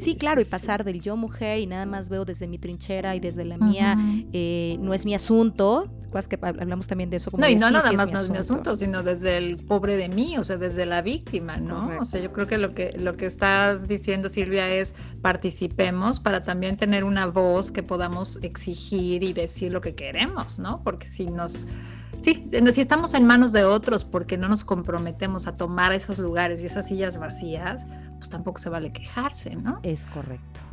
sí. claro, y pasar del yo mujer y nada más veo desde mi trinchera y desde la mía, eh, no es mi asunto, que hablamos también de eso. Como no, y no nada más no es mi asunto, sino desde el pobre de mí, o sea, desde la víctima, ¿no? O sea, yo creo que lo que lo que estás diciendo, Silvia, es participemos para también tener una voz que podamos exigir y decir lo que queremos, ¿no? Porque si nos Sí, si estamos en manos de otros porque no nos comprometemos a tomar esos lugares y esas sillas vacías, pues tampoco se vale quejarse, ¿no? Es correcto.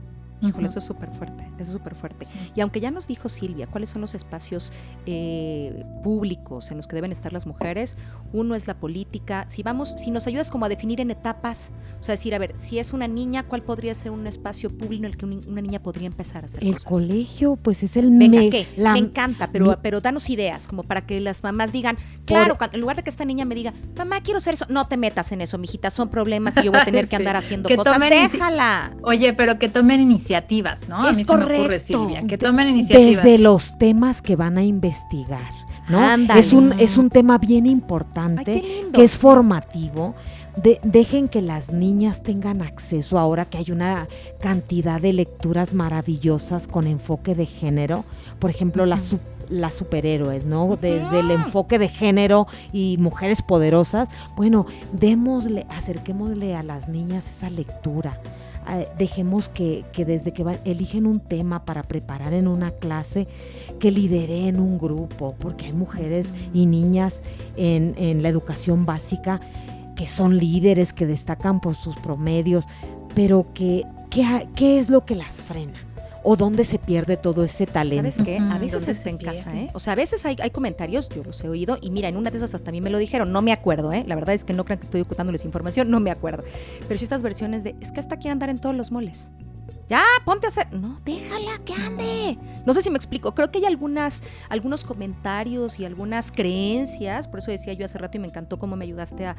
Híjole, eso es súper fuerte, eso es súper fuerte. Y aunque ya nos dijo Silvia cuáles son los espacios eh, públicos en los que deben estar las mujeres, uno es la política. Si vamos, si nos ayudas como a definir en etapas, o sea, decir, a ver, si es una niña, ¿cuál podría ser un espacio público en el que una niña podría empezar a hacer el colegio, pues es el Venga, me, me encanta, pero, pero danos ideas, como para que las mamás digan, claro, en lugar de que esta niña me diga, mamá, quiero hacer eso, no te metas en eso, mijita, son problemas y yo voy a tener que andar haciendo cosas. Déjala. Oye, pero que tomen iniciativa iniciativas, ¿no? Es a mí correcto. Se me ocurre, Silvia, que tomen iniciativas. Desde los temas que van a investigar, ¿no? Es un, es un tema bien importante, que es formativo. De, dejen que las niñas tengan acceso ahora que hay una cantidad de lecturas maravillosas con enfoque de género. Por ejemplo, las las superhéroes, ¿no? Desde el enfoque de género y mujeres poderosas. Bueno, démosle, acerquémosle a las niñas esa lectura. Dejemos que, desde que eligen un tema para preparar en una clase, que lideren un grupo, porque hay mujeres y niñas en, la educación básica que son líderes, que destacan por sus promedios, pero que, ¿qué es lo que las frena? O dónde se pierde todo ese talento. ¿Sabes qué? A veces está en casa, ¿eh? O sea, a veces hay, hay, comentarios, yo los he oído, y mira, en una de esas hasta a mí me lo dijeron, no me acuerdo, ¿eh? La verdad es que no crean que estoy ocultándoles información, no me acuerdo. Pero si estas versiones de, es que hasta quiere andar en todos los moles. Ya, ponte a hacer. No, déjala que ande. No sé si me explico. Creo que hay algunas, algunos comentarios y algunas creencias. Por eso decía yo hace rato y me encantó cómo me ayudaste a,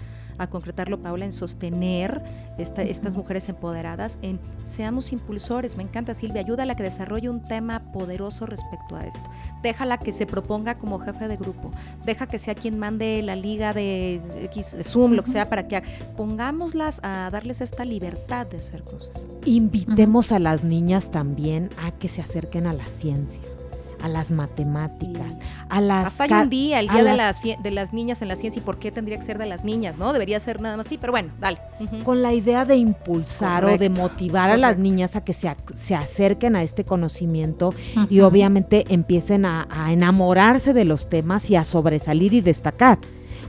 concretarlo, Paula, en sostener estas mujeres empoderadas, en seamos impulsores. Me encanta, Silvia. Ayúdala a que desarrolle un tema poderoso respecto a esto. Déjala que se proponga como jefe de grupo. Deja que sea quien mande la liga de X, de Zoom, lo que sea, para que pongámoslas a darles esta libertad de hacer cosas. Invitemos a las niñas también a que se acerquen a la ciencia a las matemáticas, a las... Hasta hay un día, el día de las, de las niñas en la ciencia, y por qué tendría que ser de las niñas, ¿no? Debería ser nada más así, pero bueno, dale. Con la idea de impulsar o de motivar a las niñas a que se, se acerquen a este conocimiento y obviamente empiecen a, enamorarse de los temas y a sobresalir y destacar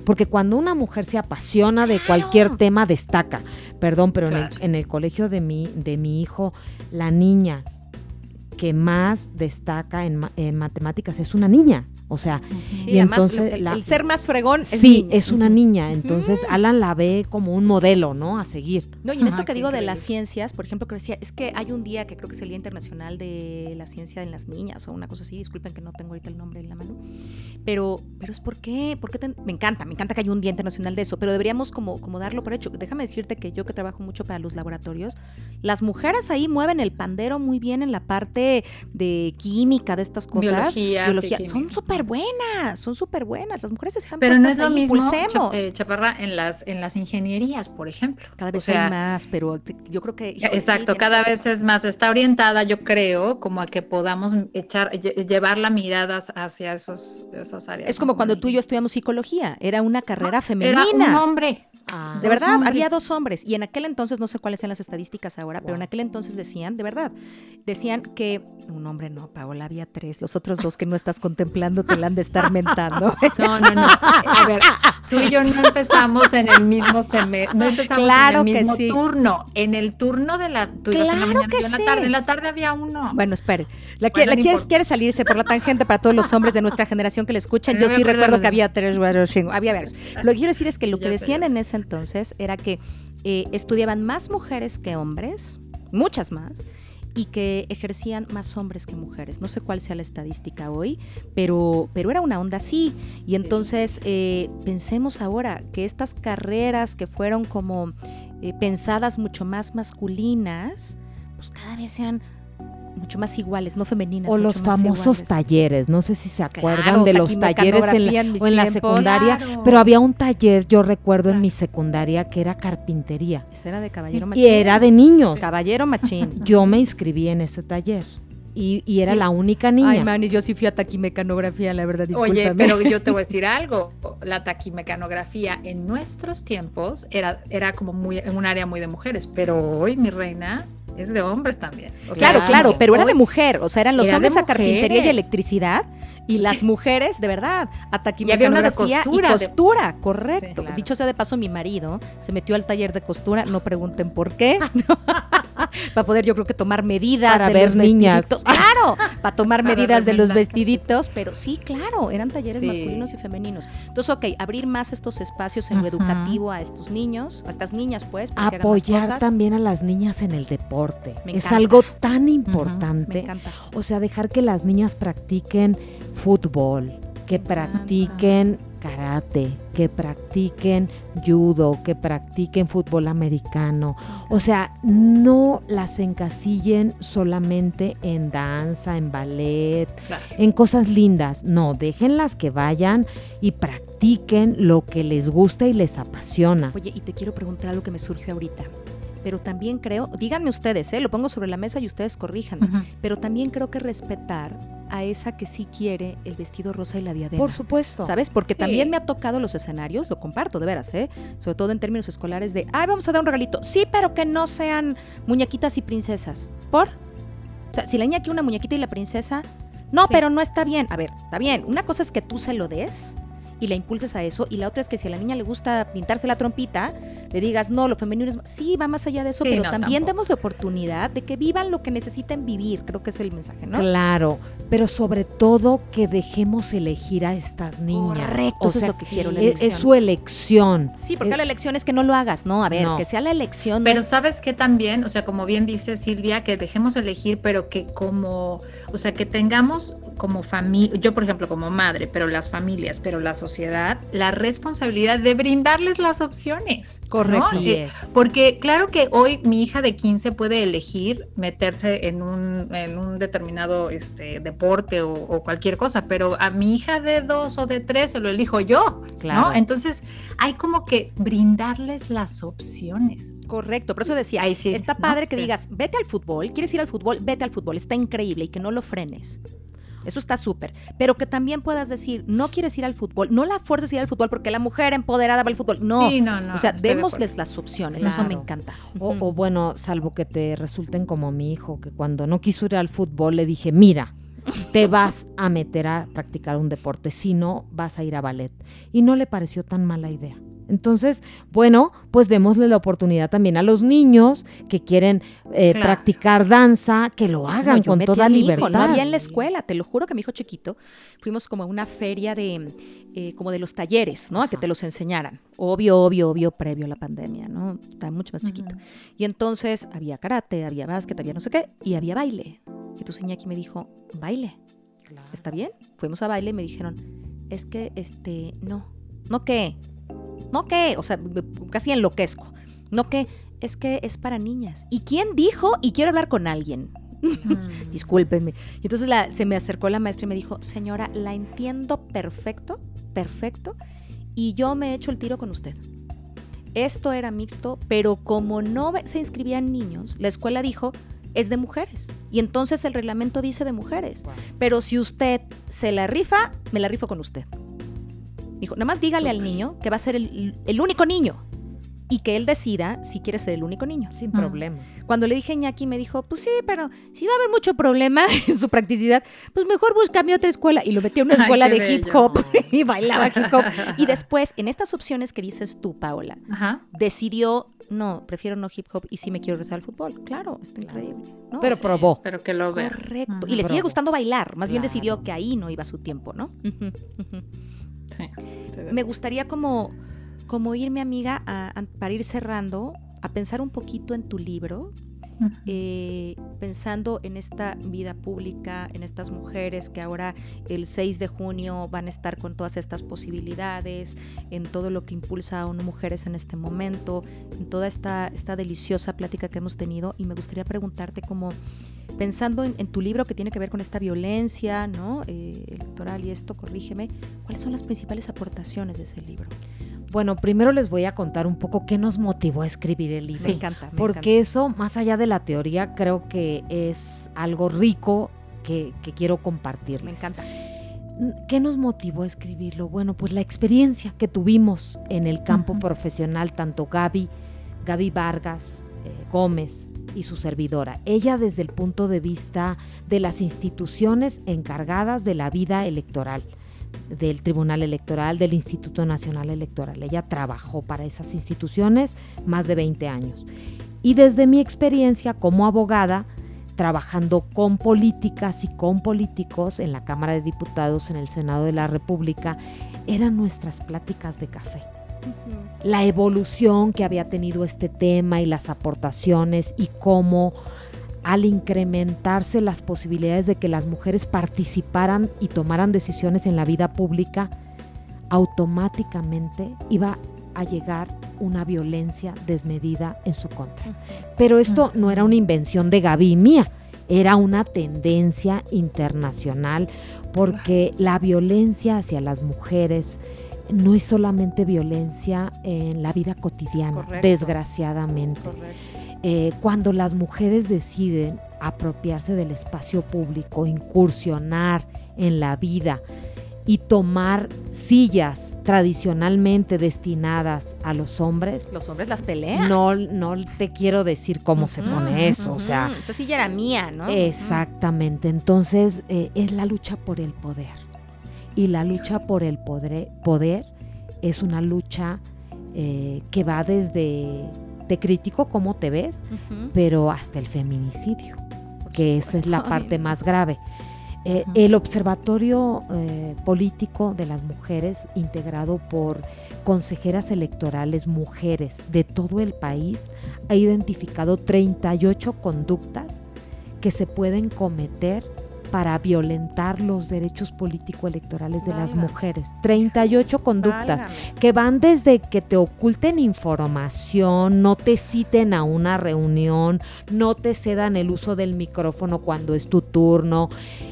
porque cuando una mujer se apasiona de cualquier tema destaca. Perdón, pero en, el, en, el, colegio de mi, de mi hijo, la niña que más destaca en, matemáticas es una niña. O sea, y entonces el, ser más fregón es Sí, es una niña, entonces Alan la ve como un modelo, ¿no? A seguir. No, y en esto que digo de las ciencias, por ejemplo, que decía, es que hay un día que creo que es el Día Internacional de la Ciencia en las Niñas o una cosa así, disculpen que no tengo ahorita el nombre en la mano. Pero pero es por qué, ¿Por qué me encanta, me encanta que haya un Día Internacional de eso, pero deberíamos como como darlo por hecho. Déjame decirte que yo que trabajo mucho para los laboratorios, las mujeres ahí mueven el pandero muy bien en la parte de química, de estas cosas. Biología, biología. son súper buenas, son súper buenas. Las mujeres están Pero no es lo mismo, eh, Chaparra, en las, en las ingenierías, por ejemplo. Cada vez hay más, pero yo creo que... exacto, cada vez es más. Está orientada, yo creo, como a que podamos echar, llevar la mirada hacia esos, esas áreas. Es como cuando tú y yo estudiamos psicología. Era una carrera femenina. Era un hombre. Ah. de verdad, había dos hombres. Y en aquel entonces, no sé cuáles son las estadísticas ahora, pero en aquel entonces decían, de verdad, decían que un hombre no, Paola, había tres. Los otros dos que no estás contemplando te la han de estar mentando. No, no, no. A ver, tú y yo no empezamos en el mismo semestre, no empezamos en el mismo turno. En el turno de la, tú claro en la mañana, que en la tarde. En la tarde había uno. Bueno, espere. La, quiere, salirse por la tangente para todos los hombres de nuestra generación que le escuchan. Yo sí recuerdo que había tres, había varios. Lo que quiero decir es que lo que decían en ese entonces era que eh, estudiaban más mujeres que hombres, muchas más, y que ejercían más hombres que mujeres. No sé cuál sea la estadística hoy, pero, pero era una onda así. Y entonces eh, pensemos ahora que estas carreras que fueron como eh, pensadas mucho más masculinas, pues cada vez sean mucho más iguales, no femeninas. O los famosos talleres, no sé si se acuerdan de los talleres en la, o en la secundaria, pero había un taller, yo recuerdo en mi secundaria, que era carpintería. Eso era de caballero machín. Y era de niños. Caballero machín. Yo me inscribí en ese taller. Y, y, era la única niña. Ay, Manis, yo sí fui a taquimecanografía, la verdad, discúlpame. Oye, pero yo te voy a decir algo. La taquimecanografía en nuestros tiempos era, era como muy, en un área muy de mujeres, pero hoy, mi reina, es de hombres también. claro, claro, pero era de mujer, o sea, eran los hombres a carpintería y electricidad y las mujeres, de verdad, a taquimecanografía y costura, correcto. Dicho sea de paso, mi marido se metió al taller de costura, no pregunten por qué, para poder yo creo que tomar medidas para de ver los niñas. vestiditos. Claro, para tomar medidas de los vestiditos, pero sí, claro, eran talleres masculinos y femeninos. Entonces, ok, abrir más estos espacios en lo educativo a estos niños, a estas niñas, pues. Para Apoyar también a las niñas en el deporte. es algo tan importante. Me encanta. O sea, dejar que las niñas practiquen fútbol, que practiquen karate, que practiquen judo, que practiquen fútbol americano. O sea, no las encasillen solamente en danza, en ballet, en cosas lindas. No, déjenlas que vayan y practiquen lo que les gusta y les apasiona. Oye, y te quiero preguntar algo que me surgió ahorita pero también creo, díganme ustedes, ¿eh? lo pongo sobre la mesa y ustedes corrijan, pero también creo que respetar a esa que sí quiere el vestido rosa y la diadema. Por supuesto. ¿Sabes? Porque también me ha tocado los escenarios, lo comparto, de veras, ¿eh? Sobre todo en términos escolares de, ay, vamos a dar un regalito. Sí, pero que no sean muñequitas y princesas. ¿Por? O sea, si la niña quiere una muñequita y la princesa, no, pero no está bien. A ver, está bien. Una cosa es que tú se lo des y la impulses a eso. Y la otra es que si a la niña le gusta pintarse la trompita, le digas, no, lo femenino es... Sí, va más allá de eso, pero también demos la oportunidad de que vivan lo que necesiten vivir. Creo que es el mensaje, ¿no? Claro, pero sobre todo que dejemos elegir a estas niñas. Correcto, eso es lo que quiero. La es, su elección. Sí, porque la elección es que no lo hagas, ¿no? A ver, que sea la elección. Pero sabes que también, o sea, como bien dice Silvia, que dejemos elegir, pero que como, o sea, que tengamos como familia, yo por ejemplo como madre, pero las familias, pero la sociedad, la responsabilidad de brindarles las opciones. Correcto. Eh, porque claro que hoy mi hija de 15 puede elegir meterse en un, en un determinado este, deporte o, cualquier cosa, pero a mi hija de 2 o de 3 se lo elijo yo. Claro. Entonces hay como que brindarles las opciones. Correcto, por eso decía, Ahí sí, está padre que digas, vete al fútbol, quieres ir al fútbol, vete al fútbol, está increíble y que no lo frenes. Eso está súper. Pero que también puedas decir, no quieres ir al fútbol, no la fuerces a ir al fútbol porque la mujer empoderada va al fútbol. No. no, no o sea, démosles las opciones. Eso me encanta. O, o, bueno, salvo que te resulten como mi hijo, que cuando no quiso ir al fútbol le dije, mira, te vas a meter a practicar un deporte, si no, vas a ir a ballet. Y no le pareció tan mala idea. Entonces, bueno, pues démosle la oportunidad también a los niños que quieren eh, practicar danza, que lo hagan con toda libertad. no había en la escuela, te lo juro que mi hijo chiquito, fuimos como a una feria de, eh, como de los talleres, ¿no? A que te los enseñaran. Obvio, obvio, obvio, previo a la pandemia, ¿no? Estaba mucho más chiquito. Y entonces había karate, había básquet, había no sé qué, y había baile. Y tu aquí me dijo, baile. ¿Está bien? Fuimos a baile y me dijeron, es que, este, no. ¿No qué? No que, o sea, casi enloquezco. No que, es que es para niñas. ¿Y quién dijo? Y quiero hablar con alguien. Mm. Discúlpenme. Y entonces se me acercó la maestra y me dijo, señora, la entiendo perfecto, perfecto, y yo me he hecho el tiro con usted. Esto era mixto, pero como no se inscribían niños, la escuela dijo, es de mujeres. Y entonces el reglamento dice de mujeres. Pero si usted se la rifa, me la rifo con usted. Dijo, nada más dígale al niño que va a ser el, único niño y que él decida si quiere ser el único niño. Sin problema. Cuando le dije a Ñaki, me dijo, pues sí, pero si va a haber mucho problema en su practicidad, pues mejor búscame otra escuela. Y lo metí a una escuela de hip hop y bailaba hip hop. Y después, en estas opciones que dices tú, Paola, decidió, no, prefiero no hip hop y sí me quiero regresar al fútbol. Claro, está increíble. Pero probó. Pero que lo vea. Correcto. Y le sigue gustando bailar. Más bien decidió que ahí no iba su tiempo, ¿no? Me gustaría como, como irme, amiga, a, para ir cerrando, a pensar un poquito en tu libro eh, pensando en esta vida pública, en estas mujeres que ahora el 6 de junio van a estar con todas estas posibilidades, en todo lo que impulsa a mujeres en este momento, en toda esta, esta deliciosa plática que hemos tenido y me gustaría preguntarte como pensando en, tu libro que tiene que ver con esta violencia ¿no? Eh, electoral y esto, corrígeme, ¿cuáles son las principales aportaciones de ese libro? Bueno, primero les voy a contar un poco qué nos motivó a escribir el libro. Me encanta. porque eso, más allá de la teoría, creo que es algo rico que, quiero compartir. Me encanta. ¿Qué nos motivó a escribirlo? Bueno, pues la experiencia que tuvimos en el campo profesional, tanto Gaby, Gaby Vargas, eh, Gómez y su servidora. Ella desde el punto de vista de las instituciones encargadas de la vida electoral del Tribunal Electoral, del Instituto Nacional Electoral. Ella trabajó para esas instituciones más de 20 años. Y desde mi experiencia como abogada, trabajando con políticas y con políticos en la Cámara de Diputados, en el Senado de la República, eran nuestras pláticas de café. La evolución que había tenido este tema y las aportaciones y cómo al incrementarse las posibilidades de que las mujeres participaran y tomaran decisiones en la vida pública, automáticamente iba a llegar una violencia desmedida en su contra. Pero esto no era una invención de Gaby y mía, era una tendencia internacional porque la violencia hacia las mujeres no es solamente violencia en la vida cotidiana, desgraciadamente. Eh, cuando las mujeres deciden apropiarse del espacio público, incursionar en la vida y tomar sillas tradicionalmente destinadas a los hombres. Los hombres las pelean. No, no te quiero decir cómo se pone eso, o sea. Esa silla era mía, ¿no? Exactamente. Entonces eh, es la lucha por el poder. Y la lucha por el poder, poder es una lucha eh, que va desde te critico cómo te ves, pero hasta el feminicidio, que esa es la parte más grave. Eh, el Observatorio eh, Político de las Mujeres, integrado por consejeras electorales mujeres de todo el país, ha identificado 38 conductas que se pueden cometer para violentar los derechos político-electorales de las mujeres. 38 conductas que van desde que te oculten información, no te citen a una reunión, no te cedan el uso del micrófono cuando es tu turno,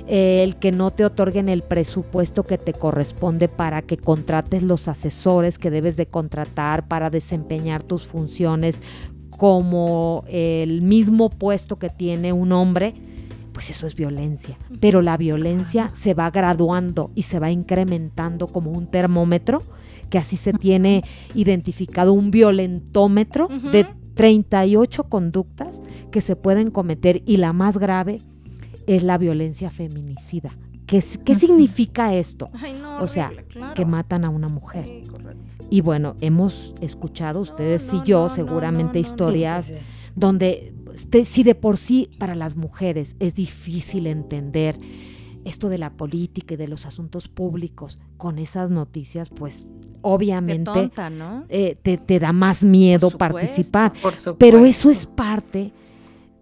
eh, el que no te otorguen el presupuesto que te corresponde para que contrates los asesores que debes de contratar para desempeñar tus funciones como el mismo puesto que tiene un hombre pues eso es violencia. Pero la violencia se va graduando y se va incrementando como un termómetro, que así se tiene identificado un violentómetro de 38 conductas que se pueden cometer y la más grave es la violencia feminicida. ¿Qué, qué significa esto? o sea, que matan a una mujer. y bueno, hemos escuchado ustedes y yo seguramente historias donde si de por sí para las mujeres es difícil entender esto de la política y de los asuntos públicos con esas noticias, pues obviamente eh, te, da más miedo participar. Pero eso es parte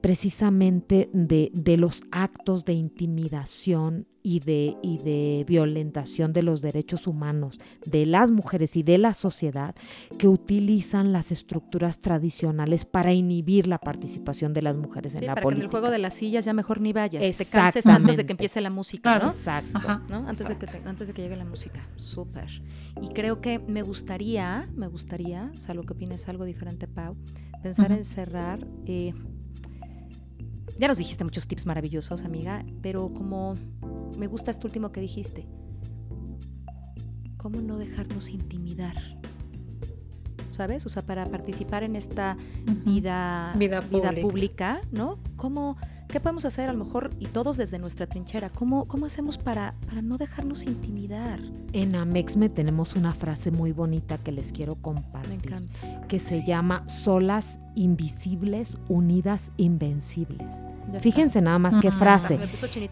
precisamente de, de, los actos de intimidación y de, y de violentación de los derechos humanos de las mujeres y de la sociedad que utilizan las estructuras tradicionales para inhibir la participación de las mujeres en la para política. Que en el juego de las sillas ya mejor ni vayas, te canses antes de que empiece la música, ¿no? Exacto. Antes, De que antes de que llegue la música, súper. Y creo que me gustaría, me gustaría, salvo que opines algo diferente, Pau, pensar en cerrar... Eh, ya nos dijiste muchos tips maravillosos, amiga, pero como me gusta esto último que dijiste, ¿cómo no dejarnos intimidar? ¿Sabes? O sea, para participar en esta vida, vida, pública. ¿no? ¿Cómo, ¿Qué podemos hacer a lo mejor, y todos desde nuestra trinchera, cómo, cómo hacemos para, para no dejarnos intimidar? En Amexme tenemos una frase muy bonita que les quiero compartir, que se llama solas invisibles, unidas invencibles. Fíjense nada más qué frase.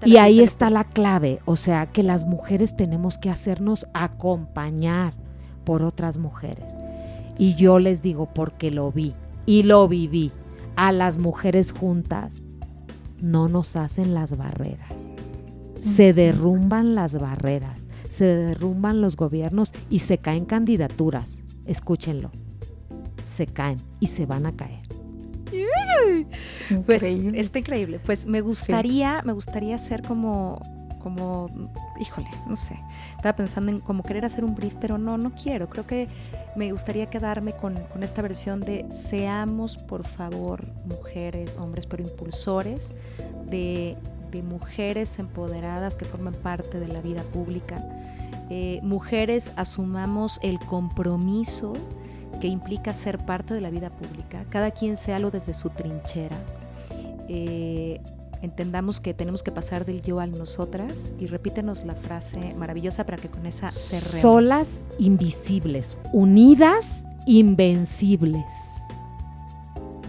Y ahí está la clave, o sea, que las mujeres tenemos que hacernos acompañar por otras mujeres. Y yo les digo porque lo vi y lo viví. a las mujeres juntas, no nos hacen las barreras. Se derrumban las barreras, se derrumban los gobiernos y se caen candidaturas. Escúchenlo. Se caen y se van a caer. Pues está increíble. Pues me gustaría, me gustaría ser como, como, híjole, no sé. Estaba pensando en como querer hacer un brief, pero no, no quiero. Creo que me gustaría quedarme con, con esta versión de seamos, por favor, mujeres, hombres, pero impulsores de, de mujeres empoderadas que forman parte de la vida pública. Eh, mujeres asumamos el compromiso que implica ser parte de la vida pública, cada quien sea lo desde su trinchera. Eh, entendamos que tenemos que pasar del yo al nosotras y repítenos la frase maravillosa para que con esa cerremos. Solas, invisibles, unidas, invencibles.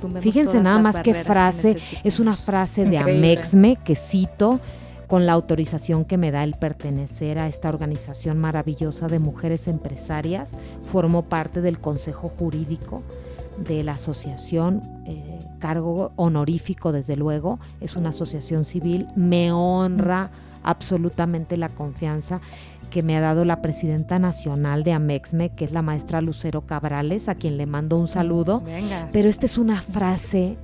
Tumbemos Fíjense nada más qué que frase, necesitemos. es una frase de Increíble. Amexme que cito con la autorización que me da el pertenecer a esta organización maravillosa de mujeres empresarias. Formo parte del consejo jurídico de la asociación, eh, cargo honorífico desde luego, es una asociación civil, me honra absolutamente la confianza que me ha dado la presidenta nacional de Amexme, que es la maestra Lucero Cabrales, a quien le mando un saludo. Venga, Pero esta es una frase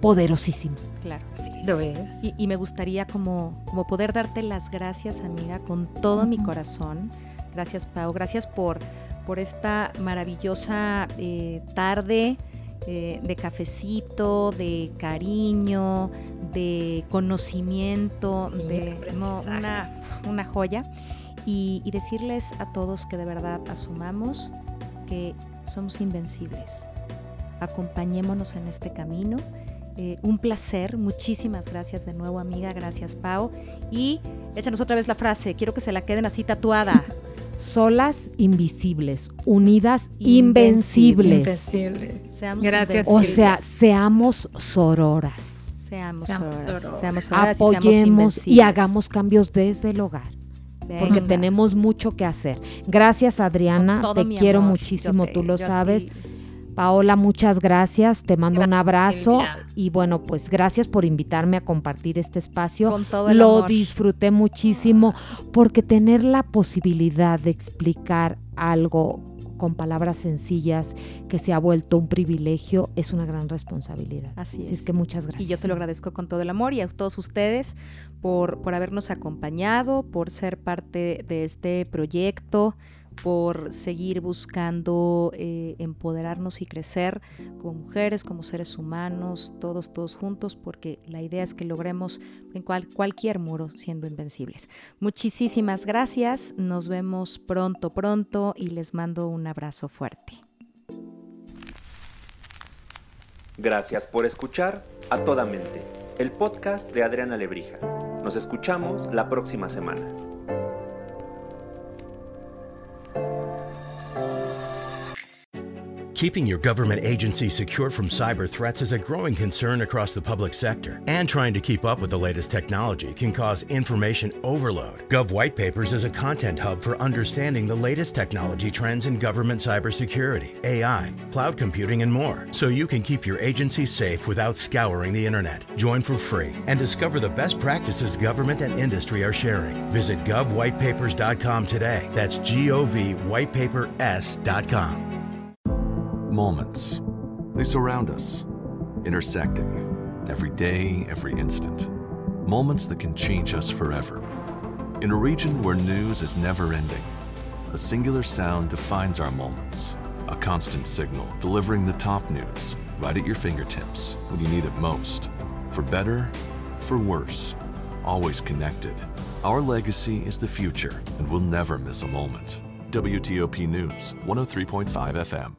poderosísima. claro. Sí, lo es. Y, y me gustaría como, como poder darte las gracias, amiga, con todo mi corazón. Gracias, Pau. Gracias por, por esta maravillosa eh, tarde eh, de cafecito, de cariño, de conocimiento, Sí, de no, una, una joya. Y, y decirles a todos que de verdad asumamos que somos invencibles. Acompañémonos en este camino. Eh, un placer, muchísimas gracias de nuevo amiga, gracias Pau. Y échanos otra vez la frase, quiero que se la queden así tatuada. Solas, invisibles, unidas, Invencibles. invencibles. Seamos Gracias. O invencibles. sea, seamos sororas. seamos, seamos sororas, sororas. seamos sororas y seamos Apoyemos y hagamos cambios desde el hogar. Porque tenemos mucho que hacer. Gracias, Adriana. Te quiero amor. muchísimo, te- tú lo sabes. Paola, muchas gracias. Te mando un abrazo. Silvia. Y bueno, pues gracias por invitarme a compartir este espacio. Con todo el Lo amor. disfruté muchísimo porque tener la posibilidad de explicar algo con palabras sencillas que se ha vuelto un privilegio es una gran responsabilidad. Así Así es es. que muchas gracias. Y yo te lo agradezco con todo el amor y a todos ustedes por, por habernos acompañado, por ser parte de este proyecto, por seguir buscando eh, empoderarnos y crecer como mujeres, como seres humanos, todos, todos juntos, porque la idea es que logremos en cual- cualquier muro siendo invencibles. Muchísimas gracias, nos vemos pronto, pronto y les mando un abrazo fuerte. Gracias por escuchar A Toda Mente, el podcast de Adriana Lebrija. Nos escuchamos la próxima semana. Keeping your government agency secure from cyber threats is a growing concern across the public sector, and trying to keep up with the latest technology can cause information overload. Gov White Papers is a content hub for understanding the latest technology trends in government cybersecurity, AI, cloud computing, and more, so you can keep your agency safe without scouring the internet. Join for free and discover the best practices government and industry are sharing. Visit govwhitepapers.com today. That's G O V whitepapers.com. Moments. They surround us, intersecting every day, every instant. Moments that can change us forever. In a region where news is never ending, a singular sound defines our moments. A constant signal delivering the top news right at your fingertips when you need it most. For better, for worse, always connected. Our legacy is the future, and we'll never miss a moment. WTOP News, 103.5 FM.